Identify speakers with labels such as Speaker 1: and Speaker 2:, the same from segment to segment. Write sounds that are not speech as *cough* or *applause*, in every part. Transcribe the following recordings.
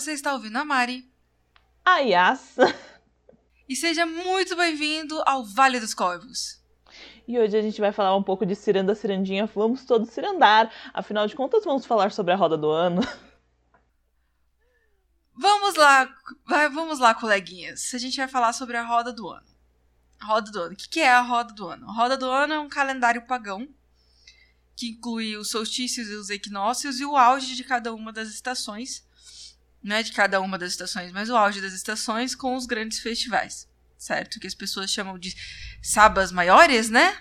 Speaker 1: você está ouvindo a Mari.
Speaker 2: A Yas.
Speaker 1: E seja muito bem-vindo ao Vale dos Corvos.
Speaker 2: E hoje a gente vai falar um pouco de ciranda cirandinha. Vamos todos cirandar. Afinal de contas, vamos falar sobre a roda do ano.
Speaker 1: Vamos lá, vai, vamos lá, coleguinhas. A gente vai falar sobre a roda do ano. Roda do ano. O que é a roda do ano? A roda do ano é um calendário pagão que inclui os solstícios e os equinócios e o auge de cada uma das estações. Não é de cada uma das estações, mas o auge das estações com os grandes festivais, certo? Que as pessoas chamam de sabas maiores, né?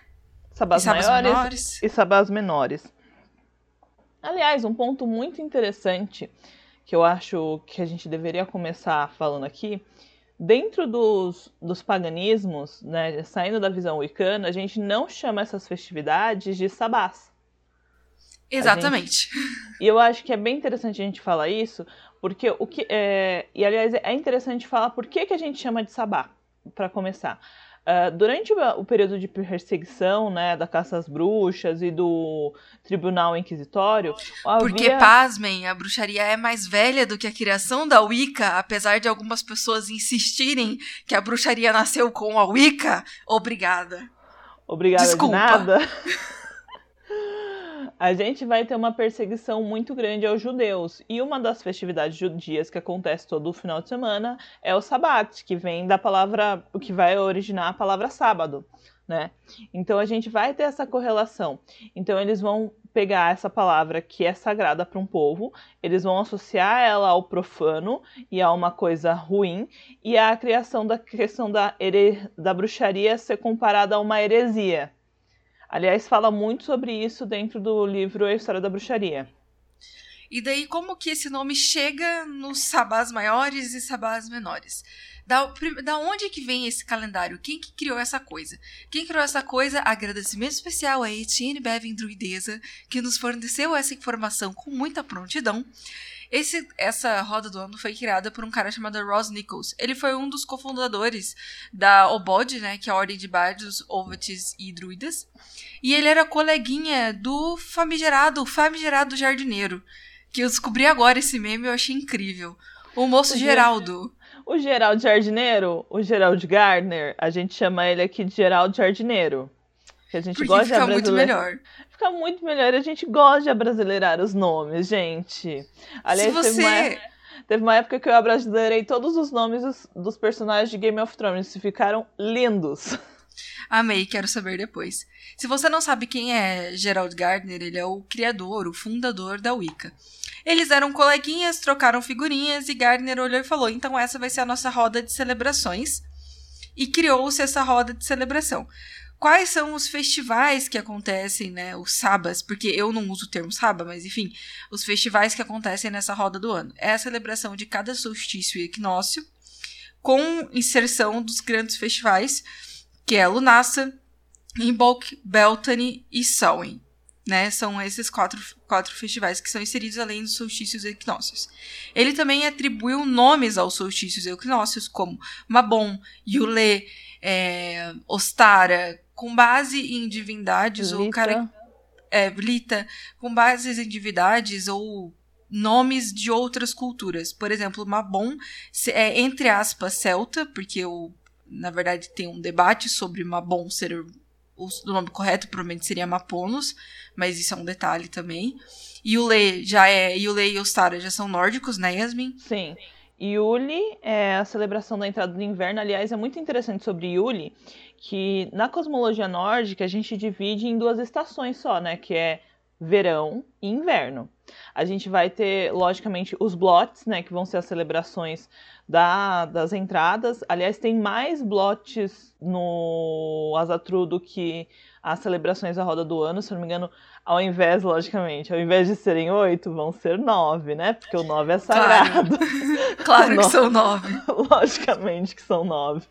Speaker 2: Sabas, sabas maiores menores. e sabas menores. Aliás, um ponto muito interessante que eu acho que a gente deveria começar falando aqui dentro dos, dos paganismos, né, saindo da visão wicana, a gente não chama essas festividades de sabás.
Speaker 1: Exatamente.
Speaker 2: Gente... E eu acho que é bem interessante a gente falar isso, porque o que. É... E aliás, é interessante falar por que, que a gente chama de sabá, para começar. Uh, durante o período de perseguição, né, da caça às bruxas e do tribunal inquisitório,
Speaker 1: havia... porque pasmem, a bruxaria é mais velha do que a criação da Wicca, apesar de algumas pessoas insistirem que a bruxaria nasceu com a Wicca. Obrigada.
Speaker 2: Obrigada Desculpa. de nada. *laughs* a gente vai ter uma perseguição muito grande aos judeus. E uma das festividades judias que acontece todo final de semana é o Sabat, que vem da palavra, o que vai originar a palavra sábado, né? Então a gente vai ter essa correlação. Então eles vão pegar essa palavra que é sagrada para um povo, eles vão associar ela ao profano e a uma coisa ruim, e a criação da questão da, da bruxaria ser comparada a uma heresia. Aliás, fala muito sobre isso dentro do livro A História da Bruxaria.
Speaker 1: E daí, como que esse nome chega nos sabás maiores e sabás menores? Da, da onde que vem esse calendário? Quem que criou essa coisa? Quem criou essa coisa? Agradecimento especial a Etienne Bevin Druideza, que nos forneceu essa informação com muita prontidão. Esse, essa roda do ano foi criada por um cara chamado Ross Nichols. Ele foi um dos cofundadores da Obod, né, que é a Ordem de Bardos, Ovates e Druidas. E ele era coleguinha do famigerado, famigerado jardineiro. Que eu descobri agora esse meme e eu achei incrível. O moço o Geraldo.
Speaker 2: O Geraldo Jardineiro, o Geraldo Gardner, a gente chama ele aqui de Geraldo Jardineiro. Que a gente
Speaker 1: Porque
Speaker 2: gosta
Speaker 1: fica
Speaker 2: de
Speaker 1: muito melhor.
Speaker 2: Fica muito melhor. A gente gosta de abrasileirar os nomes, gente.
Speaker 1: Aliás, Se você...
Speaker 2: teve, uma, teve uma época que eu abrasileirei todos os nomes dos, dos personagens de Game of Thrones e ficaram lindos.
Speaker 1: Amei, quero saber depois. Se você não sabe quem é Gerald Gardner, ele é o criador, o fundador da Wicca. Eles eram coleguinhas, trocaram figurinhas e Gardner olhou e falou: então essa vai ser a nossa roda de celebrações. E criou-se essa roda de celebração quais são os festivais que acontecem, né? Os sabas, porque eu não uso o termo saba, mas enfim, os festivais que acontecem nessa roda do ano. É a celebração de cada solstício e equinócio, com inserção dos grandes festivais, que é Lunasa, Imbolc, Beltane e Samhain. Né, são esses quatro, quatro festivais que são inseridos além dos solstícios e equinócios. Ele também atribuiu nomes aos solstícios e equinócios, como Mabon, Yule, é, Ostara, com base em divindades Lita. ou cara é, Lita, com bases em divindades ou nomes de outras culturas. Por exemplo, Mabon é entre aspas celta, porque o na verdade tem um debate sobre Mabon ser o, o nome correto, provavelmente seria Maponos, mas isso é um detalhe também. Yule já é, Yule e Ostara já são nórdicos, né, Yasmin?
Speaker 2: Sim. Yule é a celebração da entrada do inverno. Aliás, é muito interessante sobre Yule que na cosmologia nórdica a gente divide em duas estações só, né? Que é verão e inverno. A gente vai ter, logicamente, os blots, né? Que vão ser as celebrações da, das entradas. Aliás, tem mais blots no Azatru do que as celebrações da roda do ano. Se não me engano, ao invés, logicamente, ao invés de serem oito, vão ser nove, né? Porque o nove é sagrado.
Speaker 1: Claro, *laughs* claro que *laughs* são nove. *laughs*
Speaker 2: Logicamente que são nove.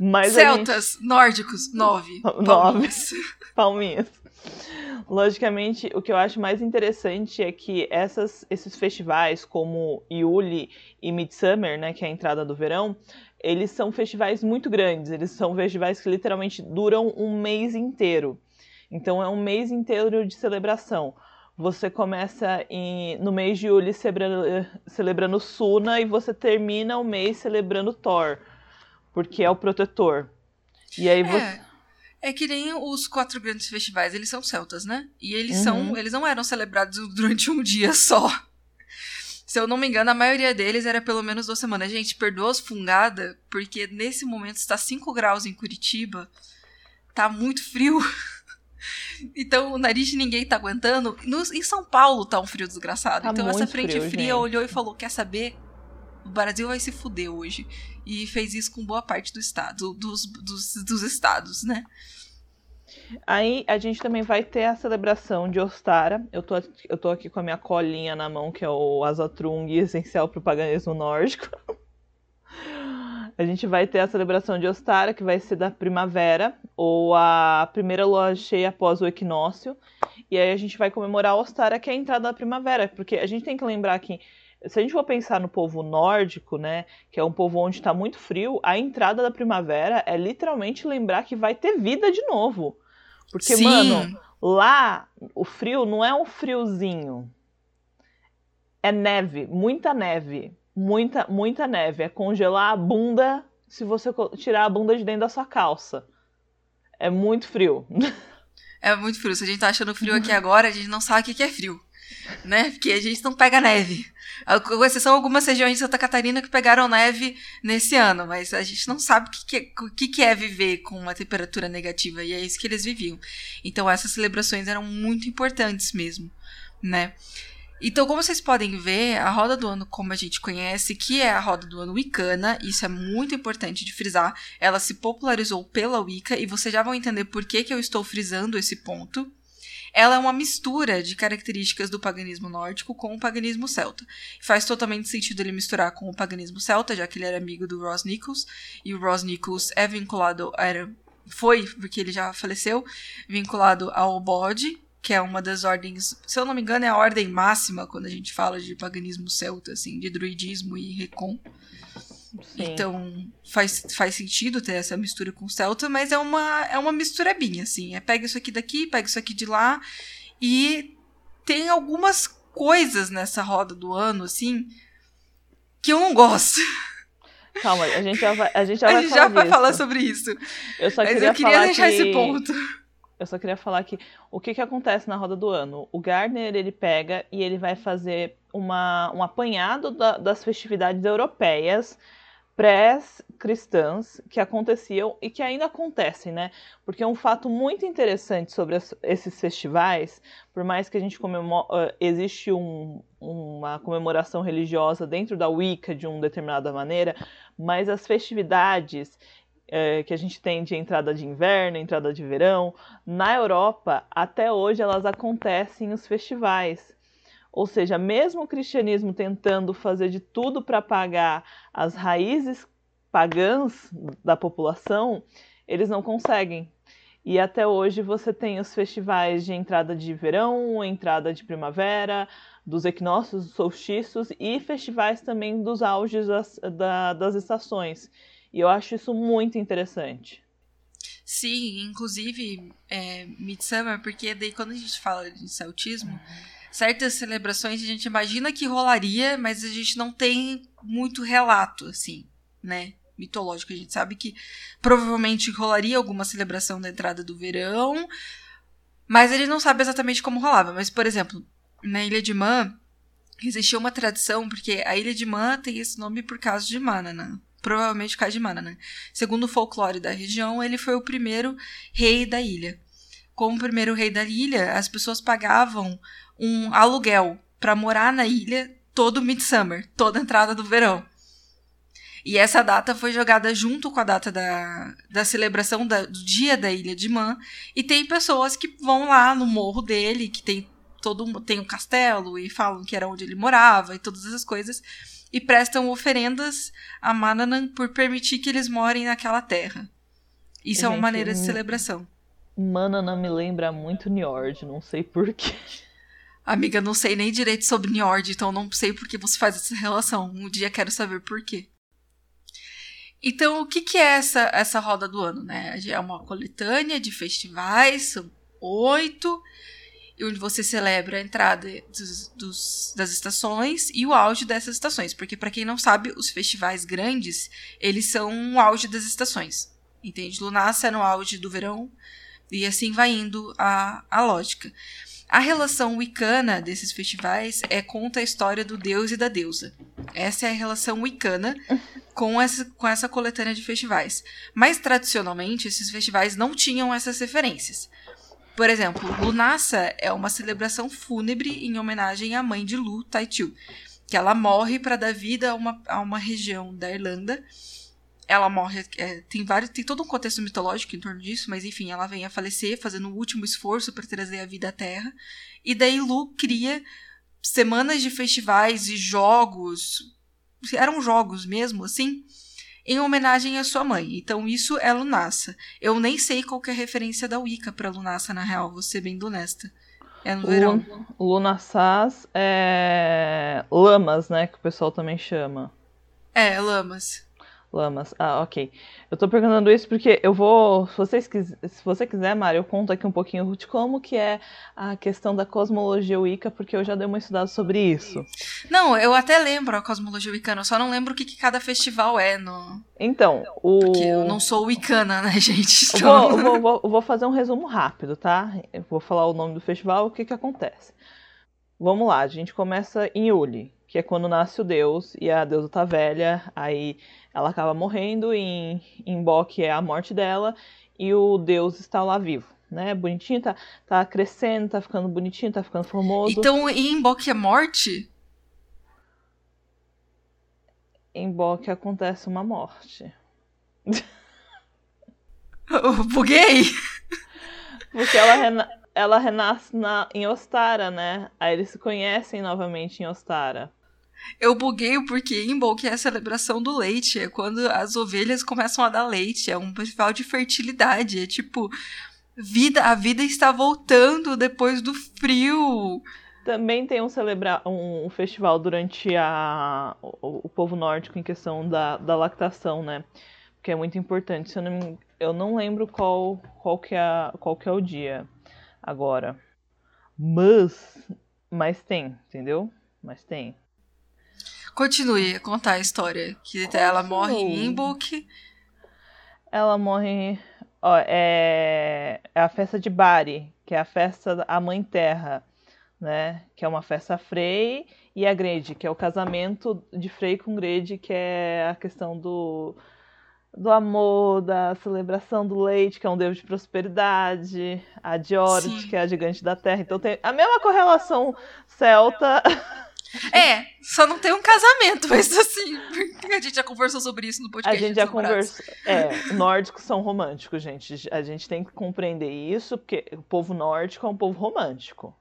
Speaker 2: Mas
Speaker 1: Celtas, gente... nórdicos, nove. *laughs*
Speaker 2: Nove. *laughs* Palminhas. Logicamente, o que eu acho mais interessante é que essas, esses festivais, como Yuli e Midsummer, né, que é a entrada do verão, eles são festivais muito grandes. Eles são festivais que literalmente duram um mês inteiro. Então é um mês inteiro de celebração. você começa em, no mês de julho celebrando, celebrando Suna e você termina o mês celebrando Thor, porque é o protetor. E aí você.
Speaker 1: É. É que nem os quatro grandes festivais, eles são celtas, né? E eles uhum. são, eles não eram celebrados *laughs* durante um dia só. Se eu não me engano, a maioria deles era pelo menos duas semanas. Gente, perdoa as fungadas, porque nesse momento está 5 graus em Curitiba. Tá muito frio. *laughs* Então o nariz de ninguém tá aguentando. No, em São Paulo tá um frio desgraçado.
Speaker 2: Tá
Speaker 1: então essa frente
Speaker 2: frio,
Speaker 1: fria
Speaker 2: gente.
Speaker 1: olhou e falou: quer saber? O Brasil vai se fuder hoje. E fez isso com boa parte do estado, dos, dos, dos estados, né?
Speaker 2: Aí a gente também vai ter a celebração de Ostara. Eu tô, eu tô aqui com a minha colinha na mão, que é o Asatrung, essencial pro paganismo nórdico. *laughs* A gente vai ter a celebração de Ostara, que vai ser da primavera, ou a primeira lua cheia após o equinócio. E aí a gente vai comemorar Ostara, que é a entrada da primavera, porque a gente tem que lembrar que se a gente for pensar no povo nórdico, né, que é um povo onde está muito frio, a entrada da primavera é literalmente lembrar que vai ter vida de novo. Porque,
Speaker 1: Sim.
Speaker 2: mano, lá o frio não é um friozinho. É neve, muita neve. Muita, muita neve. É congelar a bunda se você tirar a bunda de dentro da sua calça. É muito frio. *laughs*
Speaker 1: É muito frio. Se a gente tá achando frio aqui agora, a gente não sabe o que é frio. Né? Porque a gente não pega neve. Com exceção algumas regiões de Santa Catarina que pegaram neve nesse ano, mas a gente não sabe o que, que, é, o que, que é viver com uma temperatura negativa, e é isso que eles viviam. Então essas celebrações eram muito importantes mesmo, né? Então, como vocês podem ver, a roda do ano, como a gente conhece, que é a roda do ano wicana, isso é muito importante de frisar, ela se popularizou pela Wicca, e vocês já vão entender por que, que eu estou frisando esse ponto. Ela é uma mistura de características do paganismo nórdico com o paganismo celta. Faz totalmente sentido ele misturar com o paganismo celta, já que ele era amigo do Ross Nichols, e o Ross Nichols é vinculado, era, foi, porque ele já faleceu, vinculado ao bode, que é uma das ordens, se eu não me engano, é a ordem máxima quando a gente fala de paganismo celta, assim, de druidismo e recon.
Speaker 2: Sim.
Speaker 1: Então faz, faz sentido ter essa mistura com o celta, mas é uma, é uma misturebinha, assim. É pega isso aqui daqui, pega isso aqui de lá. E tem algumas coisas nessa roda do ano, assim, que eu não gosto.
Speaker 2: Calma, a gente já vai, a gente já *laughs*
Speaker 1: a
Speaker 2: vai
Speaker 1: gente
Speaker 2: falar
Speaker 1: já vai falar sobre isso.
Speaker 2: Eu só
Speaker 1: mas
Speaker 2: queria
Speaker 1: eu queria
Speaker 2: falar
Speaker 1: deixar
Speaker 2: que...
Speaker 1: esse ponto.
Speaker 2: Eu só queria falar que o que, que acontece na roda do ano? O Gardner ele pega e ele vai fazer uma, um apanhado da- das festividades europeias pré-cristãs que aconteciam e que ainda acontecem, né? Porque um fato muito interessante sobre esses festivais, por mais que a gente comemore, eh, existe um- uma comemoração religiosa dentro da Wicca de uma determinada maneira, mas as festividades eh, que a gente tem de entrada de inverno, entrada de verão, na Europa, até hoje, elas acontecem nos festivais. Ou seja, mesmo o cristianismo tentando fazer de tudo para apagar as raízes pagãs da população, eles não conseguem. E até hoje você tem os festivais de entrada de verão, entrada de primavera, dos equinócios, dos solstícios e festivais também dos auges das, da- das estações. E eu acho isso muito interessante.
Speaker 1: Sim, inclusive é, Midsummer, porque daí quando a gente fala de celtismo, certas celebrações a gente imagina que rolaria, mas a gente não tem muito relato, assim, né? Mitológico. A gente sabe que provavelmente rolaria alguma celebração da entrada do verão, mas ele não sabe exatamente como rolava. Mas, por exemplo, na Ilha de Man, existia uma tradição, porque a Ilha de Man tem esse nome por causa de Mananã. Provavelmente por causa de Mananã. Segundo o folclore da região, ele foi o primeiro rei da ilha. Como primeiro rei da ilha, as pessoas pagavam um aluguel para morar na ilha todo midsummer, toda entrada do verão. E essa data foi jogada junto com a data da, da celebração da- do dia da ilha de Man. E tem pessoas que vão lá no morro dele, que tem todo tem um castelo e falam que era onde ele morava e todas essas coisas e prestam oferendas a Mananan por permitir que eles morem naquela terra. Isso é uma
Speaker 2: Gente,
Speaker 1: maneira de celebração.
Speaker 2: Manana me lembra muito Njord, não sei porquê.
Speaker 1: Amiga, não sei nem direito sobre Njord, então não sei por que você faz essa relação. Um dia quero saber por quê. Então, o que, que é essa, essa roda do ano, né? É uma coletânea de festivais, são oito, onde você celebra a entrada dos, dos, das estações e o auge dessas estações. Porque, para quem não sabe, os festivais grandes, eles são o auge das estações. Entende? Lunaça é no auge do verão, e assim vai indo a, a lógica. A relação wicana desses festivais é conta a história do deus e da deusa. Essa é a relação wicana com essa, com essa coletânea de festivais. Mas tradicionalmente, esses festivais não tinham essas referências. Por exemplo, Lunasa é uma celebração fúnebre em homenagem à mãe de Lu, Taitiu, que ela morre para dar vida a uma, a uma região da Irlanda. Ela morre, é, tem vários, tem todo um contexto mitológico em torno disso, mas enfim, ela vem a falecer fazendo o último esforço para trazer a vida à Terra. E daí Lu cria semanas de festivais e jogos, eram jogos mesmo, assim, em homenagem à sua mãe. Então isso é Lunassa. Eu nem sei qual é a referência da Wicca para Lunassa, na real, vou ser bem honesta. É no verão.
Speaker 2: Lunassas é lamas, né, que o pessoal também chama.
Speaker 1: É, lamas.
Speaker 2: Lamas. Ah, ok. Eu tô perguntando isso porque eu vou. Se, vocês se você quiser, Mário, eu conto aqui um pouquinho de como que é a questão da cosmologia Wicca, porque eu já dei uma estudada sobre isso.
Speaker 1: Não, eu até lembro a cosmologia Wicca, eu só não lembro o que, que cada festival é no.
Speaker 2: Então, o.
Speaker 1: Porque eu não sou Wiccana, né, gente?
Speaker 2: Então... Eu, vou, eu, vou, eu vou fazer um resumo rápido, tá? Eu vou falar o nome do festival e o que que acontece. Vamos lá, a gente começa em Uli, que é quando nasce o deus e a deusa tá velha, aí ela acaba morrendo, em, em Bok é a morte dela, e o deus está lá vivo. Né, bonitinho, tá, tá crescendo, tá ficando bonitinho, tá ficando formoso.
Speaker 1: Então, em Bok é morte?
Speaker 2: Em Bok acontece uma morte. *laughs*
Speaker 1: Eu buguei!
Speaker 2: Porque ela, rena ela renasce na, em Ostara, né? Aí eles se conhecem novamente em Ostara.
Speaker 1: Eu buguei porque Imbolc que é a celebração do leite, é quando as ovelhas começam a dar leite, é um festival de fertilidade, é tipo vida, a vida está voltando depois do frio.
Speaker 2: Também tem um celebrar um, um festival durante a o, o, povo nórdico em questão da, da lactação, né? Que é muito importante. Se eu não, eu não lembro qual qual que é qual que é o dia agora. Mas mas tem, entendeu? Mas tem.
Speaker 1: Continue a contar a história. Que ela morre em Imbolc.
Speaker 2: Ela morre. Ó, é... é a festa de Bari, que é a festa da Mãe Terra, né? Que é uma festa Frei, e a Grede, que é o casamento de Frei com Grede, que é a questão do, do amor, da celebração do leite, que é um deus de prosperidade, a Diorite, que é a gigante da terra. Então tem a mesma correlação celta. *laughs*
Speaker 1: É, só não tem um casamento, *laughs* mas assim, a gente já conversou sobre isso no podcast.
Speaker 2: A gente já conversou. É, nórdicos são românticos, gente. A gente tem que compreender isso, porque o povo nórdico é um povo romântico.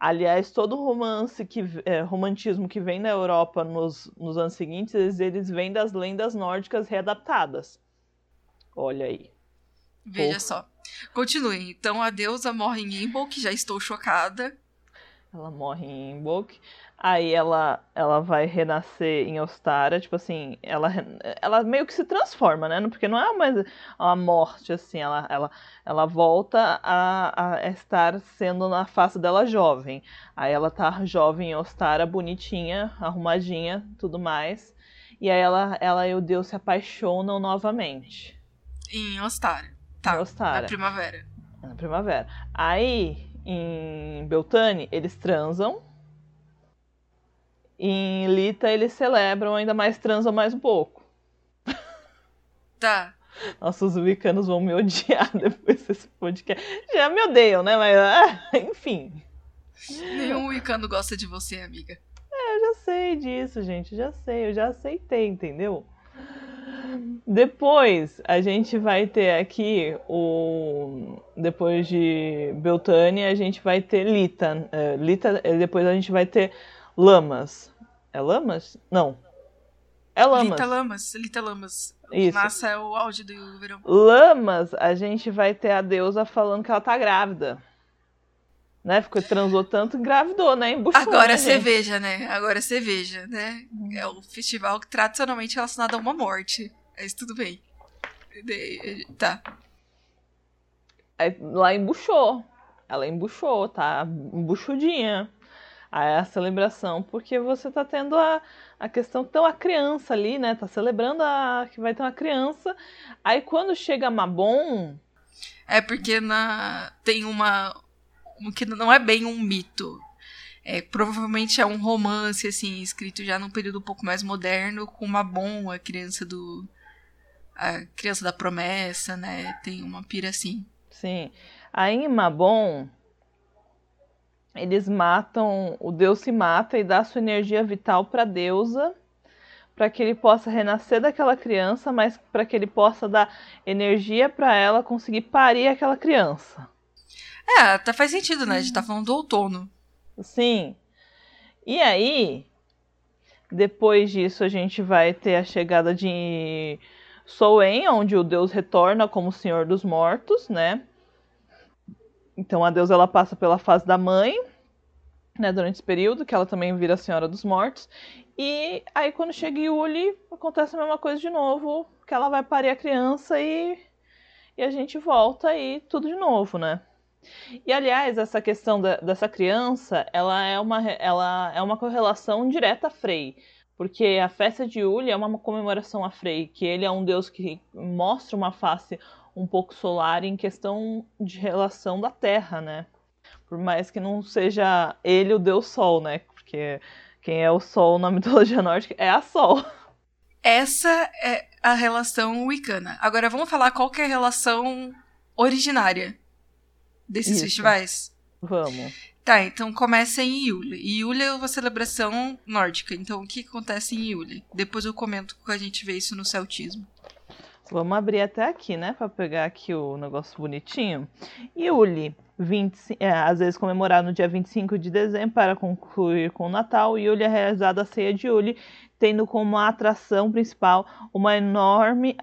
Speaker 2: Aliás, todo romance que é, romantismo que vem na Europa nos, nos anos seguintes, eles, eles vêm das lendas nórdicas readaptadas. Olha aí.
Speaker 1: Veja só. Continue. Então a deusa morre em Imbolc, já estou chocada.
Speaker 2: Ela morre em Imbolc. Aí ela, ela vai renascer em Ostara, tipo assim, ela, ela meio que se transforma, né? Porque não é uma, uma morte, assim, ela, ela, ela volta a, a estar sendo na face dela jovem. Aí ela tá jovem em Ostara, bonitinha, arrumadinha, tudo mais. E aí ela, ela e o Deus se apaixonam novamente.
Speaker 1: Em Ostara. Tá,
Speaker 2: em Ostara.
Speaker 1: na primavera.
Speaker 2: Na primavera. Aí, em Beltane, eles transam em Lita eles celebram, ainda mais transam mais um pouco.
Speaker 1: Tá.
Speaker 2: Nossa, os wicanos vão me odiar *laughs* depois desse podcast. Já me odeiam, né? Mas, ah, enfim.
Speaker 1: Nenhum wicano gosta de você, amiga.
Speaker 2: É, eu já sei disso, gente. Já sei, eu já aceitei, entendeu? Depois a gente vai ter aqui o. Depois de Beltane, a gente vai ter Lita. Uh, Lita, depois a gente vai ter Lamas. É Lamas? Não. É Lamas.
Speaker 1: Lita Lamas. Lita Lamas.
Speaker 2: Isso.
Speaker 1: Massa é o auge do verão.
Speaker 2: Lamas, a gente vai ter a deusa falando que ela tá grávida. Né? Ficou, transou tanto, engravidou, né? Embuchou,
Speaker 1: Agora
Speaker 2: né,
Speaker 1: cerveja, né? Agora cerveja, né? É o festival tradicionalmente relacionado a uma morte. Mas tudo bem. Tá.
Speaker 2: Aí, lá embuchou. ela embuchou, tá embuchudinha a celebração, porque você tá tendo a, a questão que tem uma criança ali, né? Tá celebrando a, que vai ter uma criança. Aí quando chega Mabon.
Speaker 1: É porque na, tem uma. que não é bem um mito. É, provavelmente é um romance, assim, escrito já num período um pouco mais moderno, com Mabon, a criança do. A criança da promessa, né? Tem uma pira assim.
Speaker 2: Sim. Aí em Mabon, eles matam, o deus se mata e dá sua energia vital para a deusa, para que ele possa renascer daquela criança, mas para que ele possa dar energia para ela conseguir parir aquela criança.
Speaker 1: É, até faz sentido, né? A gente tá falando do outono.
Speaker 2: Sim. E aí, depois disso, a gente vai ter a chegada de Soen, onde o deus retorna como Senhor dos Mortos, né? Então a deusa ela passa pela fase da mãe, né, durante esse período, que ela também vira a Senhora dos Mortos. E aí quando chega Yuli, acontece a mesma coisa de novo, que ela vai parir a criança e, e a gente volta e tudo de novo, né? E aliás, essa questão da, dessa criança, ela é uma, ela é uma correlação direta a Frey. Porque a festa de Yuli é uma comemoração a Frey, que ele é um deus que mostra uma face um pouco solar em questão de relação da Terra, né? Por mais que não seja ele o deus Sol, né? Porque quem é o Sol na *laughs* mitologia nórdica é a Sol.
Speaker 1: Essa é a relação wicana. Agora vamos falar qual que é a relação originária desses Isso. festivais?
Speaker 2: Vamos.
Speaker 1: Tá, então começa em Iule. Iule é uma celebração nórdica. Então o que acontece em Iule? Depois eu comento que a gente vê isso no celtismo.
Speaker 2: Vamos abrir até aqui, né? Para pegar aqui o negócio bonitinho. Yuli, 20, é, às vezes comemorado no dia 25 de dezembro para concluir com o Natal. Yuli é realizada a ceia de Yuli, tendo como atração principal uma enorme,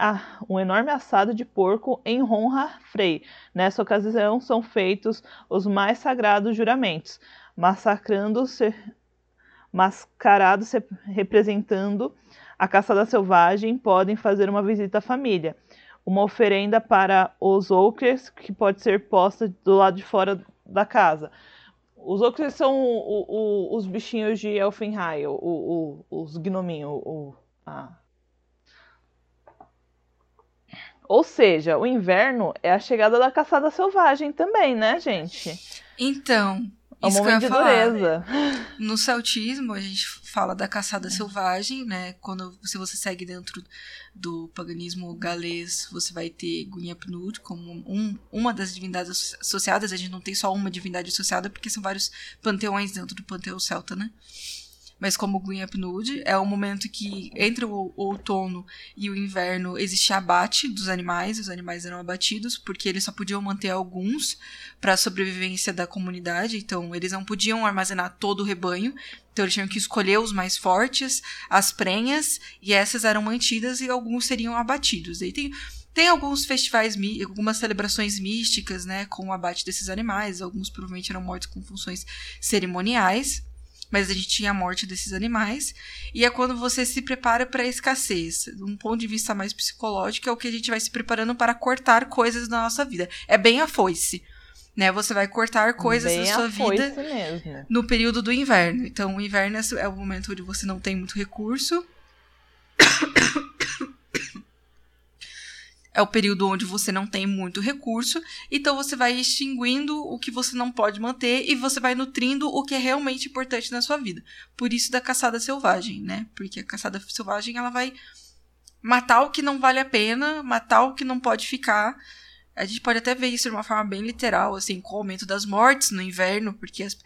Speaker 2: um enorme assado de porco em honra Frei. Nessa ocasião são feitos os mais sagrados juramentos, massacrando-se mascarados representando a caçada selvagem podem fazer uma visita à família. Uma oferenda para os Okers que pode ser posta do lado de fora da casa. Os Okers são o, o, os bichinhos de Elfenheim, o, os gnominhos. Ou seja, o inverno é a chegada da caçada selvagem também, né, gente?
Speaker 1: Então, é um Isso momento de dureza. No celtismo, a gente fala da caçada selvagem, né? Quando se você segue dentro do paganismo galês, você vai ter Gunhapnud como um, uma das divindades associadas. A gente não tem só uma divindade associada, porque são vários panteões dentro do panteão celta, né? Mas como Gwynapnud, é o momento que entre o outono e o inverno existe abate dos animais, os animais eram abatidos porque eles só podiam manter alguns para a sobrevivência da comunidade, então eles não podiam armazenar todo o rebanho, então eles tinham que escolher os mais fortes, as prenhas, e essas eram mantidas e alguns seriam abatidos. Aí tem tem alguns festivais, algumas celebrações místicas, né, com o abate desses animais. Alguns provavelmente eram mortos com funções cerimoniais mas a gente tinha a morte desses animais. E é quando você se prepara para a escassez. De um ponto de vista mais psicológico, é o que a gente vai se preparando para cortar coisas na nossa vida. É bem a foice. Né, você vai cortar coisas bem da sua vida
Speaker 2: mesmo.
Speaker 1: no período do inverno. Então, o inverno é o momento onde você não tem muito recurso. É o período onde você não tem muito recurso, então você vai extinguindo o que você não pode manter e você vai nutrindo o que é realmente importante na sua vida. Por isso da caçada selvagem, né? Porque a caçada selvagem ela vai matar o que não vale a pena, matar o que não pode ficar. A gente pode até ver isso de uma forma bem literal, assim, com o aumento das mortes no inverno, porque as,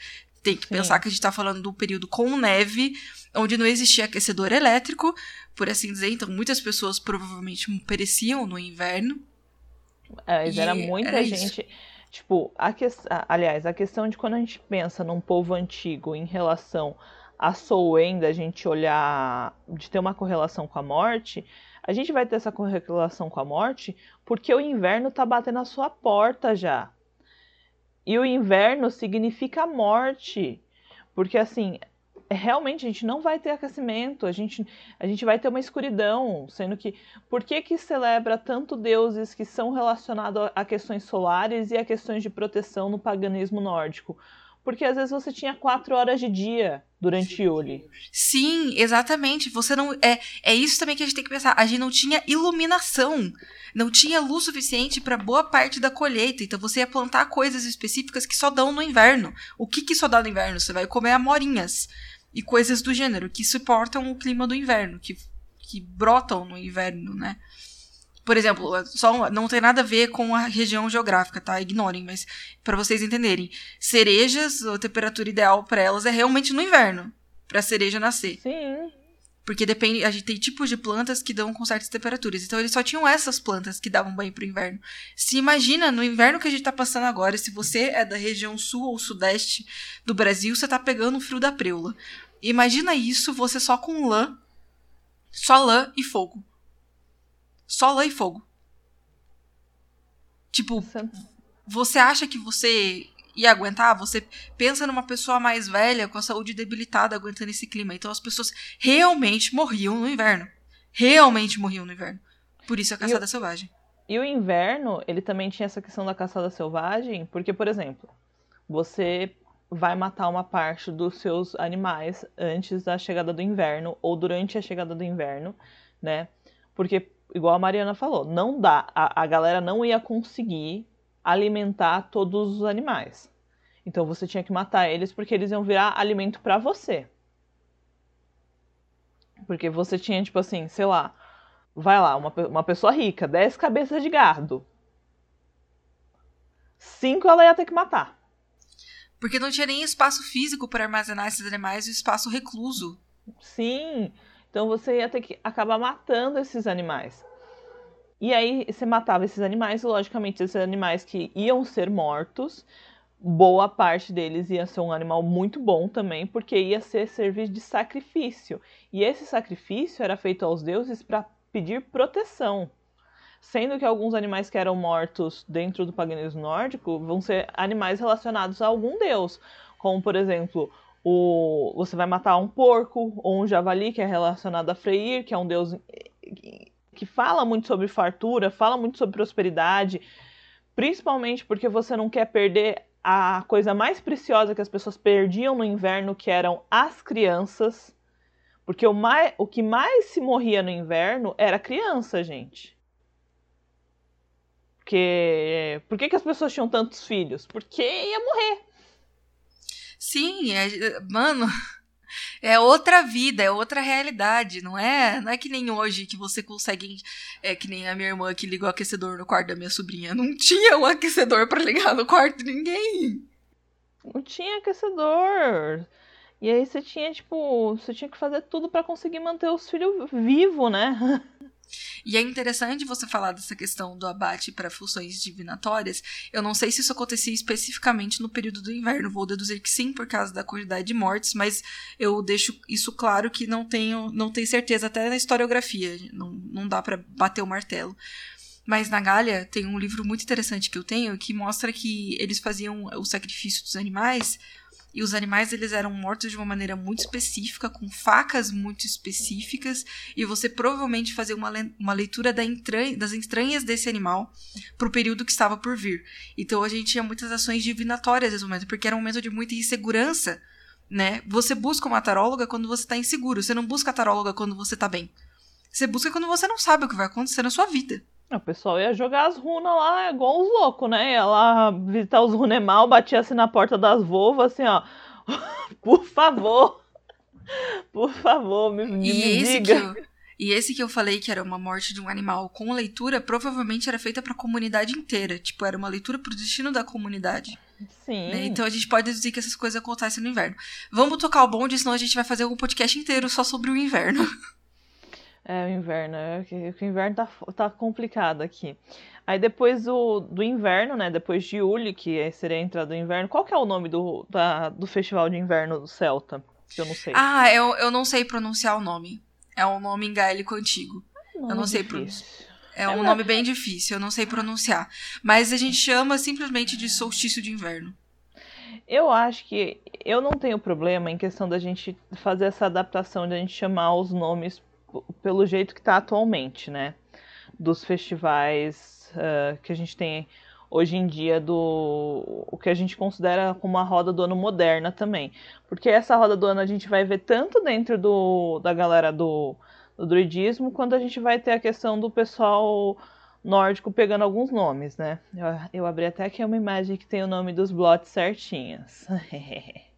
Speaker 1: tem que Sim. pensar que a gente está falando do período com neve, onde não existia aquecedor elétrico, por assim dizer. Então, muitas pessoas provavelmente pereciam no inverno.
Speaker 2: É, era muita era gente. Isso. Tipo, a que... aliás, a questão de quando a gente pensa num povo antigo em relação a Soen, da gente olhar, de ter uma correlação com a morte, a gente vai ter essa correlação com a morte porque o inverno tá batendo a sua porta já. E o inverno significa morte. Porque assim, realmente a gente não vai ter aquecimento, a gente, a gente vai ter uma escuridão, sendo que por que que celebra tanto deuses que são relacionados a questões solares e a questões de proteção no paganismo nórdico? Porque às vezes você tinha quatro horas de dia durante Yuli.
Speaker 1: Sim, exatamente. Você não é é isso também que a gente tem que pensar. A gente não tinha iluminação, não tinha luz suficiente para boa parte da colheita. Então você ia plantar coisas específicas que só dão no inverno. O que que só dá no inverno? Você vai comer amorinhas e coisas do gênero que suportam o clima do inverno, que que brotam no inverno, né? Por exemplo, só não tem nada a ver com a região geográfica, tá? Ignorem, mas para vocês entenderem, cerejas, a temperatura ideal para elas é realmente no inverno, para a cereja nascer.
Speaker 2: Sim.
Speaker 1: Porque depende, a gente tem tipos de plantas que dão com certas temperaturas. Então eles só tinham essas plantas que davam banho pro inverno. Se imagina no inverno que a gente tá passando agora, se você é da região sul ou sudeste do Brasil, você tá pegando o frio da preula. Imagina isso, você só com lã, só lã e fogo. Só lã e fogo. Tipo, você acha que você ia aguentar? Você pensa numa pessoa mais velha, com a saúde debilitada, aguentando esse clima. Então as pessoas realmente morriam no inverno. Realmente morriam no inverno. Por isso a caçada
Speaker 2: o,
Speaker 1: selvagem.
Speaker 2: E o inverno, ele também tinha essa questão da caçada selvagem, porque, por exemplo, você vai matar uma parte dos seus animais antes da chegada do inverno ou durante a chegada do inverno, né? Porque igual a Mariana falou, não dá, a, a galera não ia conseguir alimentar todos os animais. Então você tinha que matar eles porque eles iam virar alimento para você. Porque você tinha, tipo assim, sei lá, vai lá, uma, uma pessoa rica, 10 cabeças de gado. Cinco ela ia ter que matar.
Speaker 1: Porque não tinha nem espaço físico para armazenar esses animais, o espaço recluso.
Speaker 2: Sim. Então você ia ter que acabar matando esses animais. E aí você matava esses animais, logicamente esses animais que iam ser mortos, boa parte deles ia ser um animal muito bom também, porque ia ser serviço de sacrifício. E esse sacrifício era feito aos deuses para pedir proteção. Sendo que alguns animais que eram mortos dentro do paganismo nórdico vão ser animais relacionados a algum deus, como por exemplo o, você vai matar um porco ou um javali que é relacionado a Freyr, que é um deus que fala muito sobre fartura, fala muito sobre prosperidade, principalmente porque você não quer perder a coisa mais preciosa que as pessoas perdiam no inverno, que eram as crianças. Porque o, mais, o que mais se morria no inverno era criança, gente. Porque, por que, que as pessoas tinham tantos filhos? Porque ia morrer.
Speaker 1: Sim, é, mano, *laughs* é outra vida, é outra realidade, não é? Não é que nem hoje que você consegue, é que nem a minha irmã que ligou o aquecedor no quarto da minha sobrinha. Não tinha um aquecedor para ligar no quarto de ninguém.
Speaker 2: Não tinha aquecedor. E aí você tinha, tipo, você tinha que fazer tudo para conseguir manter os filhos vivos, né? *laughs*
Speaker 1: E é interessante você falar dessa questão do abate para funções divinatórias. Eu não sei se isso acontecia especificamente no período do inverno, vou deduzir que sim, por causa da quantidade de mortes, mas eu deixo isso claro que não tenho, não tenho certeza, até na historiografia, não, não dá para bater o martelo. Mas na Gália tem um livro muito interessante que eu tenho que mostra que eles faziam o sacrifício dos animais e os animais eles eram mortos de uma maneira muito específica, com facas muito específicas, e você provavelmente fazia uma, le uma leitura da das entranhas desse animal para o período que estava por vir. Então a gente tinha muitas ações divinatórias nesse momento, porque era um momento de muita insegurança, né? Você busca uma taróloga quando você está inseguro, você não busca a taróloga quando você está bem. Você busca quando você não sabe o que vai acontecer na sua vida.
Speaker 2: O pessoal ia jogar as runas lá igual os loucos, né? Ia lá visitar os runemal, batia assim na porta das vovas, assim, ó. *laughs* Por favor. Por favor, me, me,
Speaker 1: e
Speaker 2: esse diga.
Speaker 1: Que eu, e esse que eu falei que era uma morte de um animal com leitura, provavelmente era feita para a comunidade inteira. Tipo, era uma leitura pro destino da comunidade.
Speaker 2: Sim.
Speaker 1: Né? Então a gente pode deduzir que essas coisas acontecem no inverno. Vamos tocar o bonde, senão a gente vai fazer um podcast inteiro só sobre o inverno. *laughs*
Speaker 2: É, o inverno. É, o inverno tá, tá complicado aqui. Aí depois do, do inverno, né? Depois de Uli, que seria a entrada do inverno. Qual que é o nome do, da, do festival de inverno do Celta? Que eu não sei.
Speaker 1: Ah, eu, eu não sei pronunciar o nome. É um nome em gaélico antigo. eu não sei pronunciar. É um é nome bem difícil, eu não sei pronunciar. Mas a gente chama simplesmente de solstício de inverno.
Speaker 2: Eu acho que eu não tenho problema em questão da gente fazer essa adaptação de a gente chamar os nomes pelo jeito que está atualmente, né? Dos festivais uh, que a gente tem hoje em dia do o que a gente considera como a roda do ano moderna também. Porque essa roda do ano a gente vai ver tanto dentro do, da galera do, do druidismo, quanto a gente vai ter a questão do pessoal nórdico pegando alguns nomes, né? Eu, eu abri até aqui uma imagem que tem o nome dos blots certinhos. *laughs*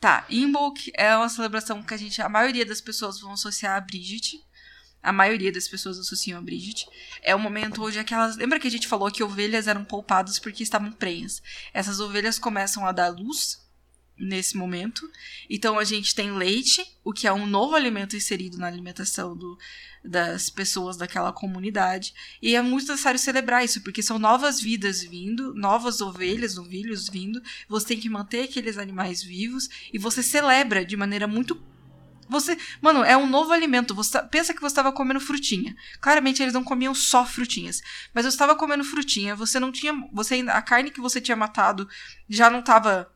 Speaker 1: tá, Imbolc é uma celebração que a gente, a maioria das pessoas vão associar a Bridget a maioria das pessoas associam a Bridget, é o momento onde aquelas. Lembra que a gente falou que ovelhas eram poupadas porque estavam prenhas? Essas ovelhas começam a dar luz nesse momento. Então a gente tem leite, o que é um novo alimento inserido na alimentação do, das pessoas daquela comunidade. E é muito necessário celebrar isso, porque são novas vidas vindo, novas ovelhas, novilhos vindo. Você tem que manter aqueles animais vivos e você celebra de maneira muito você, mano, é um novo alimento. Você pensa que você estava comendo frutinha. Claramente eles não comiam só frutinhas, mas você estava comendo frutinha. Você não tinha, você a carne que você tinha matado já não estava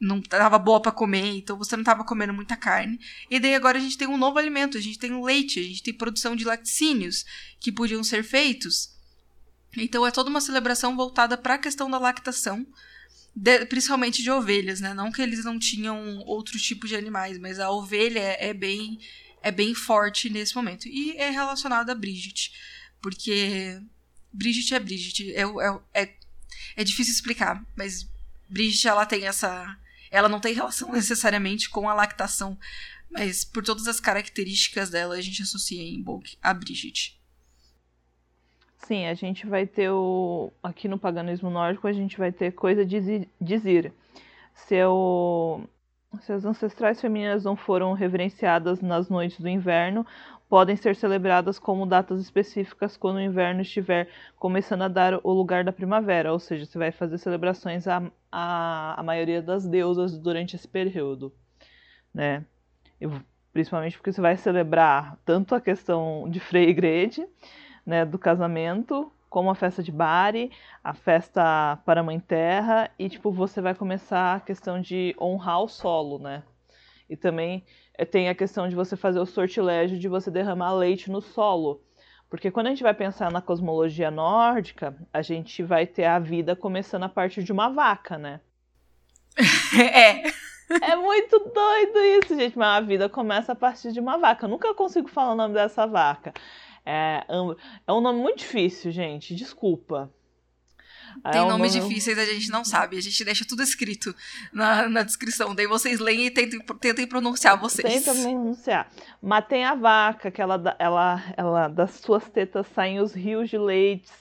Speaker 1: não estava boa para comer, então você não estava comendo muita carne. E daí agora a gente tem um novo alimento, a gente tem o leite, a gente tem produção de laticínios que podiam ser feitos. Então é toda uma celebração voltada para a questão da lactação de, principalmente de ovelhas, né? Não que eles não tinham outro tipo de animais, mas a ovelha é, é bem é bem forte nesse momento. E é relacionada a Bridget, porque Bridget é Bridget. É, é, é, é difícil explicar, mas Bridget ela tem essa. Ela não tem relação *laughs* necessariamente com a lactação, mas por todas as características dela a gente associa em Bulk a Bridget.
Speaker 2: Sim, a gente vai ter o. Aqui no paganismo nórdico, a gente vai ter coisa de dizer. Seu, se as ancestrais femininas não foram reverenciadas nas noites do inverno, podem ser celebradas como datas específicas quando o inverno estiver começando a dar o lugar da primavera, ou seja, você vai fazer celebrações à, à, à maioria das deusas durante esse período, né? Eu, principalmente porque você vai celebrar tanto a questão de Frei e Grede, né, do casamento, como a festa de Bari, a festa para a Mãe Terra, e tipo, você vai começar a questão de honrar o solo, né? E também tem a questão de você fazer o sortilégio de você derramar leite no solo. Porque quando a gente vai pensar na cosmologia nórdica, a gente vai ter a vida começando a partir de uma vaca, né? *laughs*
Speaker 1: é.
Speaker 2: É muito doido isso, gente. Mas a vida começa a partir de uma vaca. Eu nunca consigo falar o nome dessa vaca. É, é um nome muito difícil, gente. Desculpa.
Speaker 1: Tem é um nomes nome... difíceis, a gente não sabe. A gente deixa tudo escrito na, na descrição. Daí vocês leem e tentem, tentem pronunciar vocês.
Speaker 2: Tenta pronunciar. Mas tem a vaca, que ela, ela, ela, das suas tetas saem os rios de leites